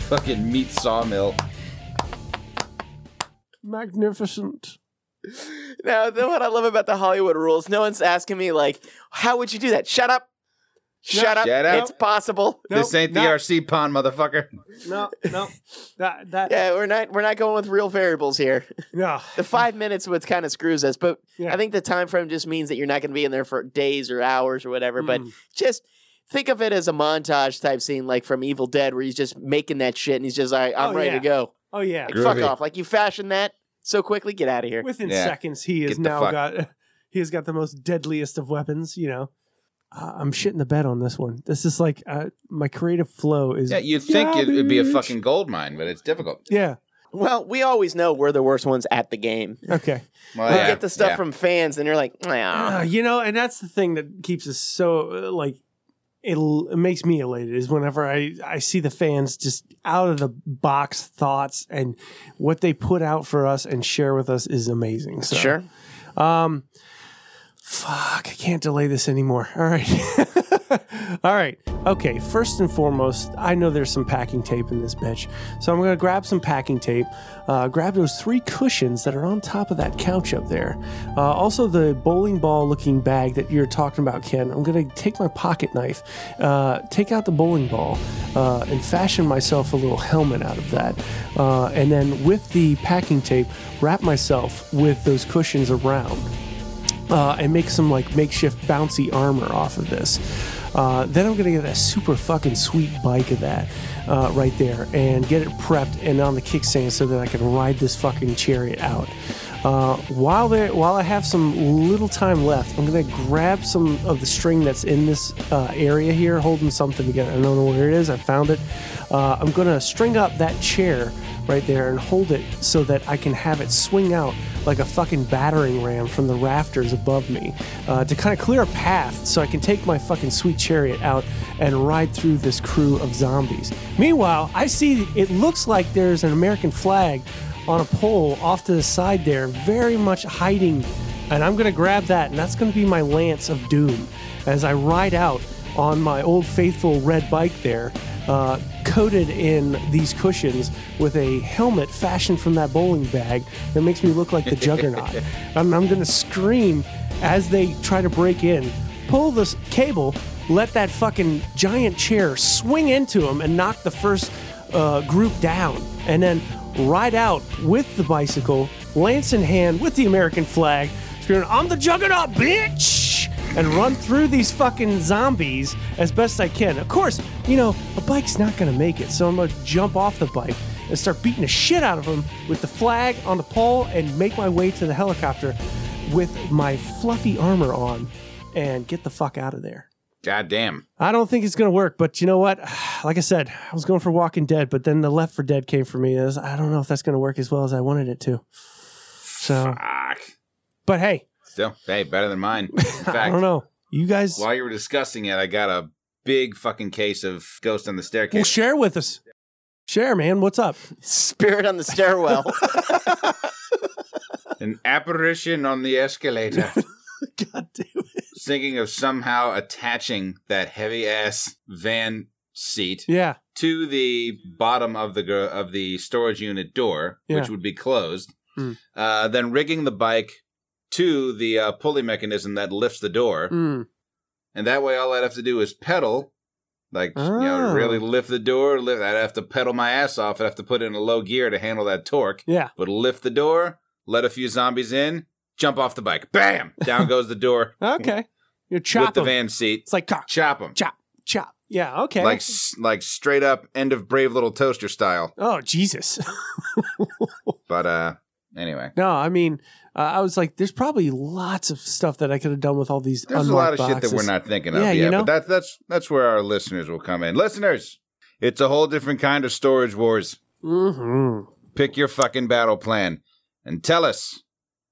Fucking meat sawmill. Magnificent. Now, the what I love about the Hollywood rules, no one's asking me like, how would you do that? Shut up. Shut up. Shut up. It's possible. this ain't the no. RC pond, motherfucker. No, no. That that Yeah, we're not we're not going with real variables here. no. The five minutes what kind of screws us, but Yeah. I think the time frame just means that you're not going to be in there for days or hours or whatever. But Mm. just think of it as a montage type scene, like from Evil Dead, where he's just making that shit and he's just, all right, I'm Oh, ready yeah. to go. Oh yeah. Like, fuck off. Like, you fashioned that so quickly, get out of here. Within Yeah. seconds, he has now fuck- got he has got the most deadliest of weapons. You know, uh, I'm shitting the bed on this one. This is like uh, my creative flow is. Yeah, you'd think it would be a fucking gold mine, but it's difficult. Yeah. Well, we always know we're the worst ones at the game. Okay. Well, We yeah, get the stuff yeah. from fans, and you're like, Uh, you know, and that's the thing that keeps us so uh, like it, it makes me elated is whenever I I see the fans just out of the box thoughts and what they put out for us and share with us is amazing. So, Sure. Um, fuck, I can't delay this anymore. All right. All right. Okay. First and foremost, I know there's some packing tape in this bitch. So I'm going to grab some packing tape, uh, grab those three cushions that are on top of that couch up there. Uh, also, the bowling ball looking bag that you're talking about, Ken. I'm going to take my pocket knife, uh, take out the bowling ball, uh, and fashion myself a little helmet out of that. Uh, and then with the packing tape, wrap myself with those cushions around uh, and make some like makeshift bouncy armor off of this. Uh, then I'm gonna get a super fucking sweet bike of that uh, right there and get it prepped and on the kickstand so that I can ride this fucking chariot out. Uh, while there, while I have some little time left, I'm gonna grab some of the string that's in this uh, area here, holding something together. I don't know where it is. I found it. Uh, I'm gonna string up that chair right there and hold it so that I can have it swing out like a fucking battering ram from the rafters above me uh, to kind of clear a path so I can take my fucking sweet chariot out and ride through this crew of zombies. Meanwhile, I see it looks like there's an American flag on a pole off to the side there, very much hiding. And I'm gonna grab that, and that's gonna be my lance of doom as I ride out on my old faithful red bike there, uh, coated in these cushions with a helmet fashioned from that bowling bag that makes me look like the juggernaut. and I'm gonna scream as they try to break in, pull this cable, let that fucking giant chair swing into them and knock the first uh, group down, and then ride out with the bicycle, lance in hand with the American flag, screaming, I'm the juggernaut, bitch! And run through these fucking zombies as best I can. Of course, you know, a bike's not gonna make it, so I'm gonna jump off the bike and start beating the shit out of them with the flag on the pole and make my way to the helicopter with my fluffy armor on and get the fuck out of there. God damn. I don't think it's gonna work, but you know what? Like I said, I was going for Walking Dead, but then the Left 4 Dead came for me. As I don't know if that's gonna work as well as I wanted it to. So, Fuck. but hey, Still, hey, better than mine. In fact, I don't know. You guys while you were discussing it, I got a big fucking case of Ghost on the will Staircase. share with us. Share, man. What's up? Spirit on the stairwell. An apparition on the escalator. God damn it. Thinking of somehow attaching that heavy ass van seat Yeah. to the bottom of the gr- of the storage unit door, Yeah. which would be closed. Hmm. Uh, then rigging the bike to the uh, pulley mechanism that lifts the door, Mm. and that way all I'd have to do is pedal, like you Oh. know, really lift the door. Lift. I'd have to pedal my ass off. I'd have to put it in a low gear to handle that torque. Yeah. But lift the door, let a few zombies in, jump off the bike, bam, down goes the door Okay. You chop with the van seat. It's like cock, Chop them. chop, chop. Yeah. Okay. Like like straight up end of Brave Little Toaster style. oh Jesus. But uh, anyway. no, I mean, uh, I was like, there's probably lots of stuff that I could have done with all these. There's a lot of shit that we're not thinking of Yeah, yet, you know? but that's that's that's where our listeners will come in. Listeners, it's a whole different kind of storage wars. Mhm. Pick your fucking battle plan and tell us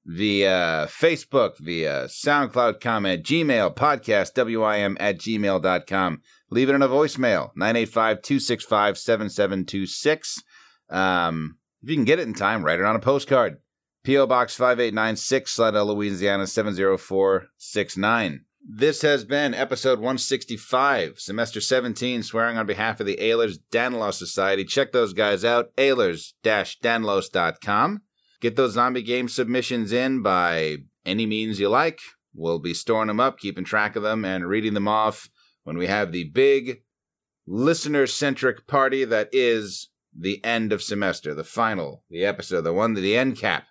via Facebook, via SoundCloud comment, Gmail, podcast, WIM at gmail.com. Leave it in a voicemail, 985 265 7726. Um, if you can get it in time, write it on a postcard. P.O. Box 5896, Slidell, Louisiana 70469. This has been episode 165, semester 17, swearing on behalf of the Ehlers Danlos Society. Check those guys out, Ehlers-Danlos.com. Get those zombie game submissions in by any means you like. We'll be storing them up, keeping track of them, and reading them off when we have the big listener centric party that is the end of semester, the final, the episode, the one, that the end cap,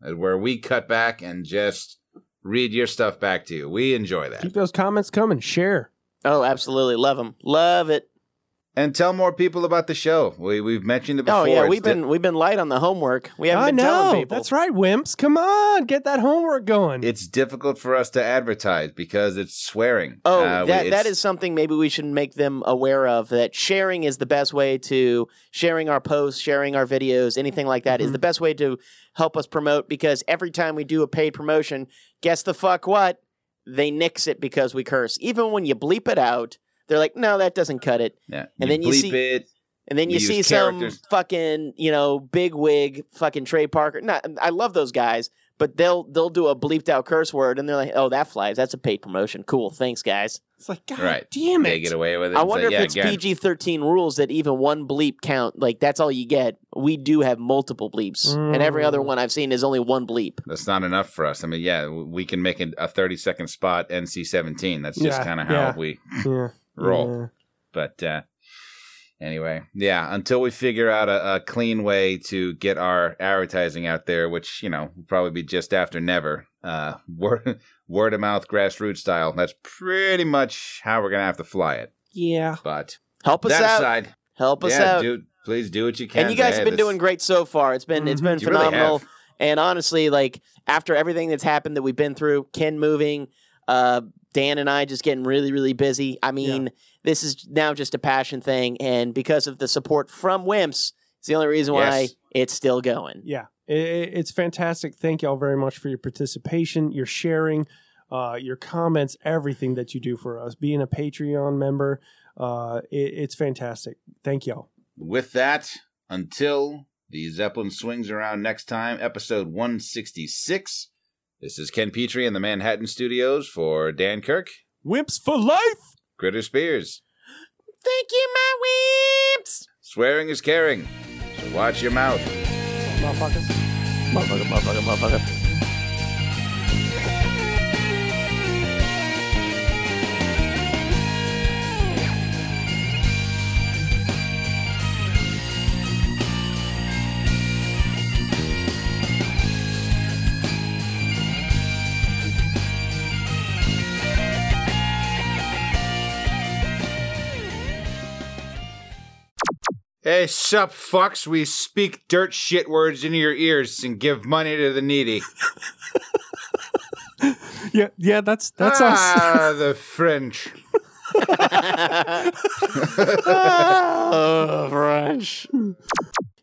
where we cut back and just read your stuff back to you. We enjoy that. Keep those comments coming. Share. Oh, absolutely. Love them. Love it. And tell more people about the show. We we've mentioned it before. Oh yeah, we've di- been we've been light on the homework. We haven't I been telling people. That's right, wimps. Come on, get that homework going. it's difficult for us to advertise because it's swearing. Oh, Uh, that that it's- is something maybe we should make them aware of. That sharing is the best way to sharing our posts, sharing our videos, anything like that is Mhm. the best way to help us promote. Because every time we do a paid promotion, guess the fuck what? They nix it because we curse. Even when you bleep it out, they're like, "No, that doesn't cut it." yeah. and then you see- it. And then you, You see use some fucking, you know, big wig fucking Trey Parker. Not, I love those guys, but they'll they'll do a bleeped out curse word, and they're like, "Oh, that flies. That's a paid promotion. Cool, thanks, guys." it's like, God Right. damn it! They get away with it. I It's wonder like, if yeah, it's PG thirteen rules that even one bleep count. Like that's all you get. We do have multiple bleeps, and every other Mm. one I've seen is only one bleep. That's not enough for us. I mean, yeah, we can make a 30 second spot NC 17. That's just Yeah, kind of how yeah. we Yeah, roll. yeah. But uh, anyway, yeah, until we figure out a, a clean way to get our advertising out there, which, you know, will probably be just after never, uh, word, word of mouth, grassroots style, that's pretty much how we're going to have to fly it. Yeah. But Help us that out. aside, Help us yeah, out. do, please do what you can. and you guys Hey, have been this- doing great so far. It's been it's Mhm. been You really phenomenal. have. And honestly, like after everything that's happened that we've been through, Ken moving, uh, Dan and I just getting really, really busy. I mean, this is now just a passion thing, and because of the support from Wimps, it's the only reason why Yes. it's still going. Yeah, i- i- it's fantastic. Thank y'all very much for your participation, your sharing, uh, your comments, everything that you do for us. Being a Patreon member, uh, it, it's fantastic. Thank y'all. with that, until the Zeppelin swings around next time, episode 166. This is Ken Petrie in the Manhattan studios for Dan Kirk, Wimps for life. Critter Spears. Thank you, my Wimps. Swearing is caring, so watch your mouth. Motherfuckers. Motherfucker, motherfucker, motherfucker. Hey, sup, fucks. We speak dirt shit words into your ears and give money to the needy. Yeah, yeah, that's that's us. ah, the French. oh, French.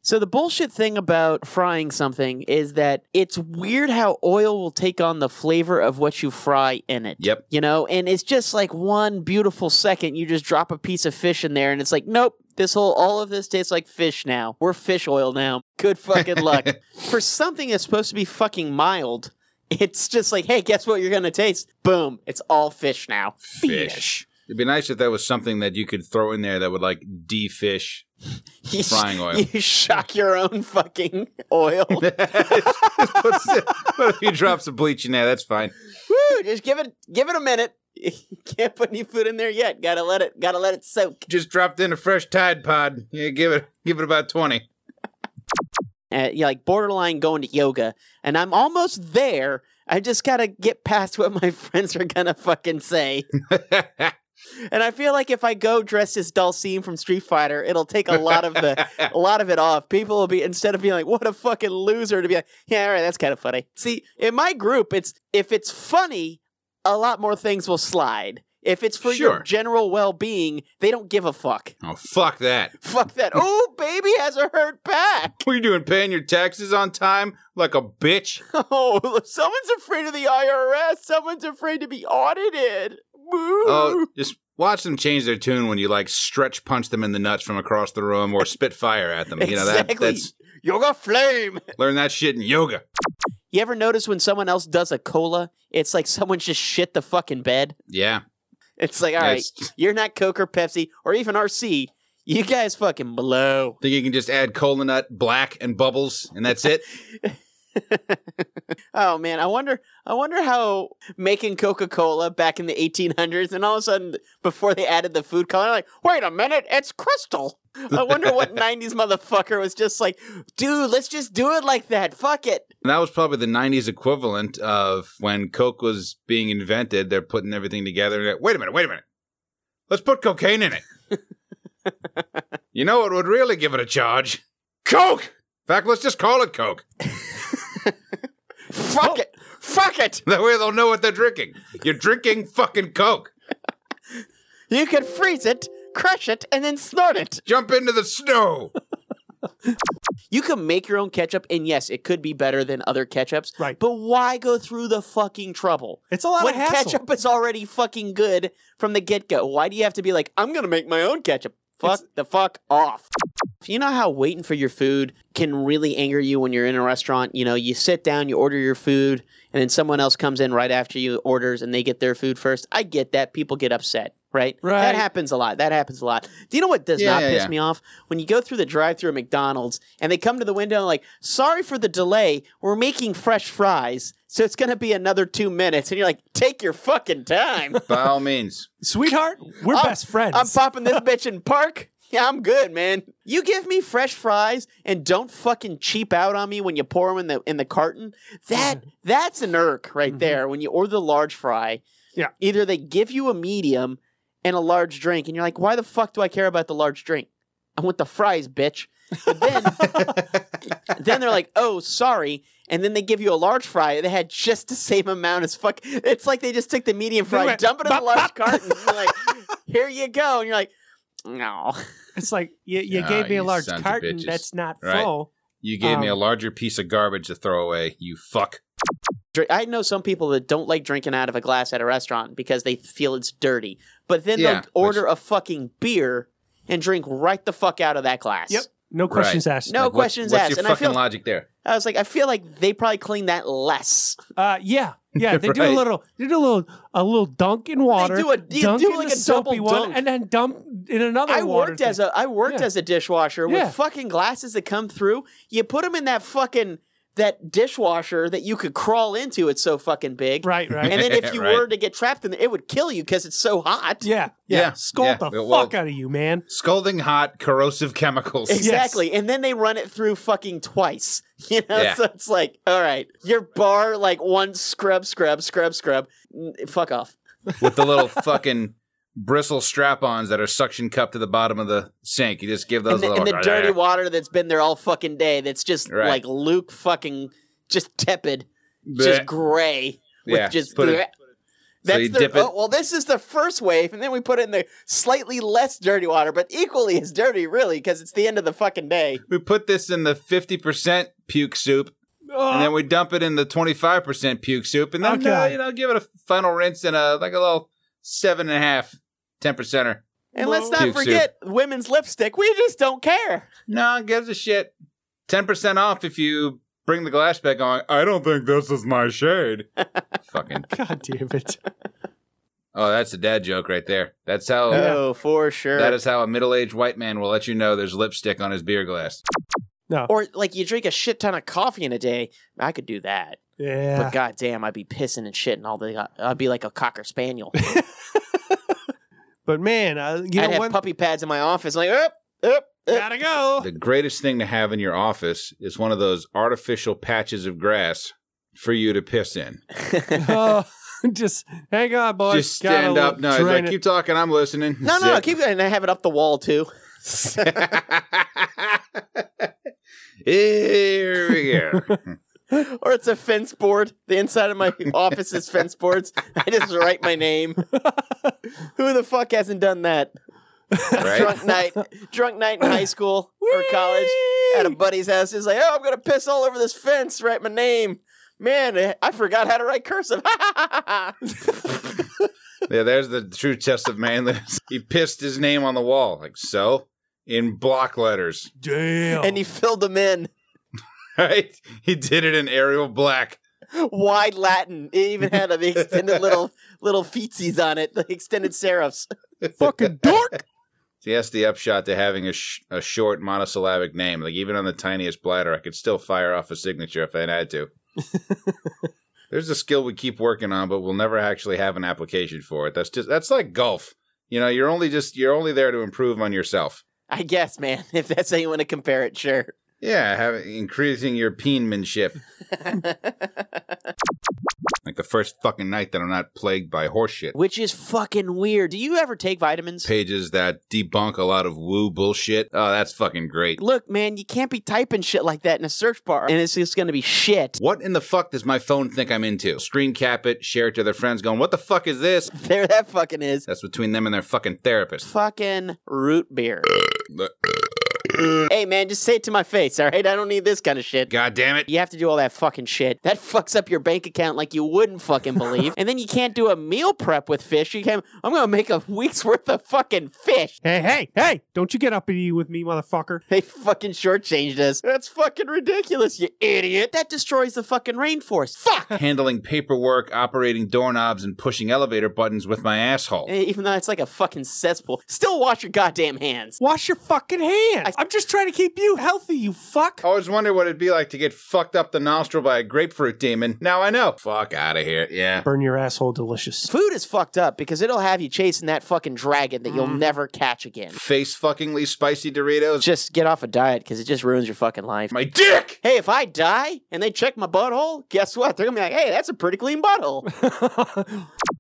So the bullshit thing about frying something is that it's weird how oil will take on the flavor of what you fry in it. Yep. You know, and it's just like one beautiful second you just drop a piece of fish in there and it's like, nope, this whole all of this tastes like fish now. We're fish oil now. Good fucking luck. For something that's supposed to be fucking mild, it's just like, hey, guess what you're gonna taste? Boom. It's all fish now. Fish. It'd be nice if that was something that you could throw in there that would like defish You sh- frying oil. You shock your own fucking oil. Just put, put a few drops of bleach in there. That's fine. Woo, just give it give it a minute. You can't put any food in there yet. Gotta let it gotta let it soak. Just dropped in a fresh Tide Pod. Yeah, give it give it about twenty. Uh, yeah, like borderline going to yoga, and I'm almost there. I just gotta get past what my friends are gonna fucking say. And I feel like if I go dressed as Dhalsim from Street Fighter, it'll take a lot of the a lot of it off. People will be instead of being like, "What a fucking loser," to be like, "Yeah, all right, that's kind of funny." See, in my group, it's if it's funny, a lot more things will slide. If it's for your general well-being, they don't give a fuck. oh fuck that. Fuck that. oh, baby has a hurt back. What are you doing? Paying your taxes on time like a bitch? Oh, someone's afraid of the IRS. Someone's afraid to be audited. Woo. Oh, just watch them change their tune when you like stretch punch them in the nuts from across the room or spit fire at them. You know that Exactly. that's Yoga flame. learn that shit in yoga. You ever notice when someone else does a cola, it's like someone just shit the fucking bed? Yeah. It's like, all right, you're not Coke or Pepsi or even RC. You guys fucking blow. Think you can just add cola nut, black, and bubbles, and that's it? oh man, I wonder I wonder how making Coca-Cola back in the 1800s and all of a sudden before they added the food color like, "Wait a minute, it's crystal." I wonder what 90s motherfucker was just like, "Dude, let's just do it like that. Fuck it." And that was probably the 90s equivalent of when Coke was being invented. They're putting everything together. Wait a minute, wait a minute. Let's put cocaine in it. you know what would really give it a charge? Coke! In fact, let's just call it Coke. Fuck it. Fuck it. That way they'll know what they're drinking. You're drinking fucking Coke. You can freeze it, crush it, and then snort it. Jump into the snow. You can make your own ketchup, and yes, it could be better than other ketchups. Right. But why go through the fucking trouble? It's a lot when of hassle. ketchup is already fucking good from the get go. Why do you have to be like, I'm gonna make my own ketchup? Fuck the fuck off. You know how waiting for your food can really anger you when you're in a restaurant? You know, you sit down, you order your food, and then someone else comes in right after you orders and they get their food first. I get that. People get upset, right? Right. That happens a lot. That happens a lot. Do you know what does Yeah, not yeah, piss yeah. me off? When you go through the drive through at McDonald's and they come to the window and like, sorry for the delay. We're making fresh fries. So it's gonna be another two minutes. And you're like, take your fucking time. By all means. Sweetheart, we're I'm- best friends. I'm popping this bitch in park. Yeah, I'm good, man. You give me fresh fries and don't fucking cheap out on me when you pour them in the in the carton. That mm-hmm. that's an irk right mm-hmm. there. When you order the large fry, Yeah. Either they give you a medium and a large drink, and you're like, why the fuck do I care about the large drink? I want the fries, bitch. But then, then they're like, oh, sorry. And then they give you a large fry. They had just the same amount as fuck. It's like they just took the medium fry, went, dump it in the large bop. carton. and You're like, here you go. And you're like, no. It's like you, you Ah, gave me a large carton that's not Right. full. You gave me a Um, larger piece of garbage to throw away, you fuck. I know some people that don't like drinking out of a glass at a restaurant because they feel it's dirty. But then Yeah, they'll order a fucking beer and drink right the fuck out of that glass. Yep. No questions Right. asked. No Like, what- questions what's asked. your And I fucking feel logic there? I was like, I feel like they probably clean that less. Uh, yeah, yeah. They do a little, they do a little, a little dunk in water. They do a- you dunk do in like a soapy double one, dunk. and then dump in another. I water worked as thing. a I worked Yeah. as a dishwasher Yeah. with fucking glasses that come through. You put them in that fucking that dishwasher that you could crawl into. It's so fucking big. right, right. And then if you Right. were to get trapped in there, it would kill you because it's so hot. yeah, yeah, Yeah, Scold yeah. the Well- fuck out of you, man. Scalding hot, corrosive chemicals. Exactly. And then they run it through fucking twice. You know? Yeah. So it's like, all right, your bar, like one scrub, scrub, scrub, scrub. Fuck off. With the little fucking bristle strap-ons that are suction cupped to the bottom of the sink. You just give those And the, a and the dirty water that's been there all fucking day that's just Right. like Luke fucking just tepid, just gray. With Yeah, just put it-. So That's you the, oh, well, this is the first wave, and then we put it in the slightly less dirty water, but equally as dirty, really, because it's the end of the fucking day. We put this in the 50% puke soup, and then we dump it in the 25% puke soup, and then, Okay. uh, you know, give it a final rinse and a, like a little seven and a half, 10 percenter. And let's not Puke soup. forget women's lipstick. We just don't care. No, one gives a shit. 10% off if you bring the glass back on. I don't think this is my shade. Fucking. God damn it. Oh, that's a dad joke right there. That's how. Oh, for sure. That is how a middle-aged white man will let you know there's lipstick on his beer glass. No. or like you drink a shit ton of coffee in a day. I could do that. Yeah. But goddamn, I'd be pissing and shitting all day. I'd be like a cocker spaniel. But man, uh, you I'd know have what? puppy pads in my office, like up, up, up. Gotta go. The greatest thing to have in your office is one of those artificial patches of grass for you to piss in. Oh, just hang on, boys. Just stand Gotta up. No, he's like, it. keep talking. I'm listening. No, no, no, keep going. And I have it up the wall too. Here we go. Or it's a fence board. The inside of my office is fence boards. I just write my name. Who the fuck hasn't done that? Right? Drunk night, drunk night in high school or college at a buddy's house. He's like, "Oh, I'm gonna piss all over this fence. Write my name." Man, eh, I forgot how to write cursive. Yeah, there's the true test of manliness. He pissed his name on the wall. Like, so? In block letters. Damn. and he filled them in Right? He did it in Arial Black. wide Latin. It even had uh, the extended little little feetsies on it, the extended serifs. fucking dork. See, that's the upshot to having a, sh- a short monosyllabic name. Like, even on the tiniest bladder, I could still fire off a signature if I had to. There's a skill we keep working on, but we'll never actually have an application for it. That's just, that's like golf. You know, you're only just, you're only there to improve on yourself. I guess, man. If that's how you want to compare it, sure. Yeah, have, increasing your penmanship. Like the first fucking night that I'm not plagued by horseshit. Which is fucking weird. Do you ever take vitamins? Pages that debunk a lot of woo bullshit. Oh, that's fucking great. Look, man, you can't be typing shit like that in a search bar, and it's just gonna be shit. What in the fuck does my phone think I'm into? Screen cap it, share it to their friends, going, "What the fuck is this?" There, that fucking is. That's between them and their fucking therapist. Fucking root beer. hey, man, just say it to my face, all right? I don't need this kind of shit. God damn it! You have to do all that fucking shit. That fucks up your bank account like you wouldn't fucking believe. and then you can't do a meal prep with fish. You can I'm gonna make a week's worth of fucking fish. Hey, hey, hey! Don't you get uppity with me, motherfucker. They fucking shortchanged us. That's fucking ridiculous, you idiot. That destroys the fucking rainforest. Fuck! Handling paperwork, operating doorknobs, and pushing elevator buttons with my asshole. Eh, Even though it's like a fucking cesspool, still wash your goddamn hands. Wash your fucking hands. I'm just trying to keep you healthy, you fuck. I always wondered what it'd be like to get fucked up the nostril by a grapefruit demon. Now I know. Fuck out of here. Yeah. Burn your asshole delicious. Food is fucked up because it'll have you chasing that fucking dragon that you'll mm. never catch again. Face fuckingly spicy Doritos. Just get off a diet because it just ruins your fucking life. my dick! Hey, if I die and they check my butthole, guess what? They're gonna be like, hey, that's a pretty clean butthole.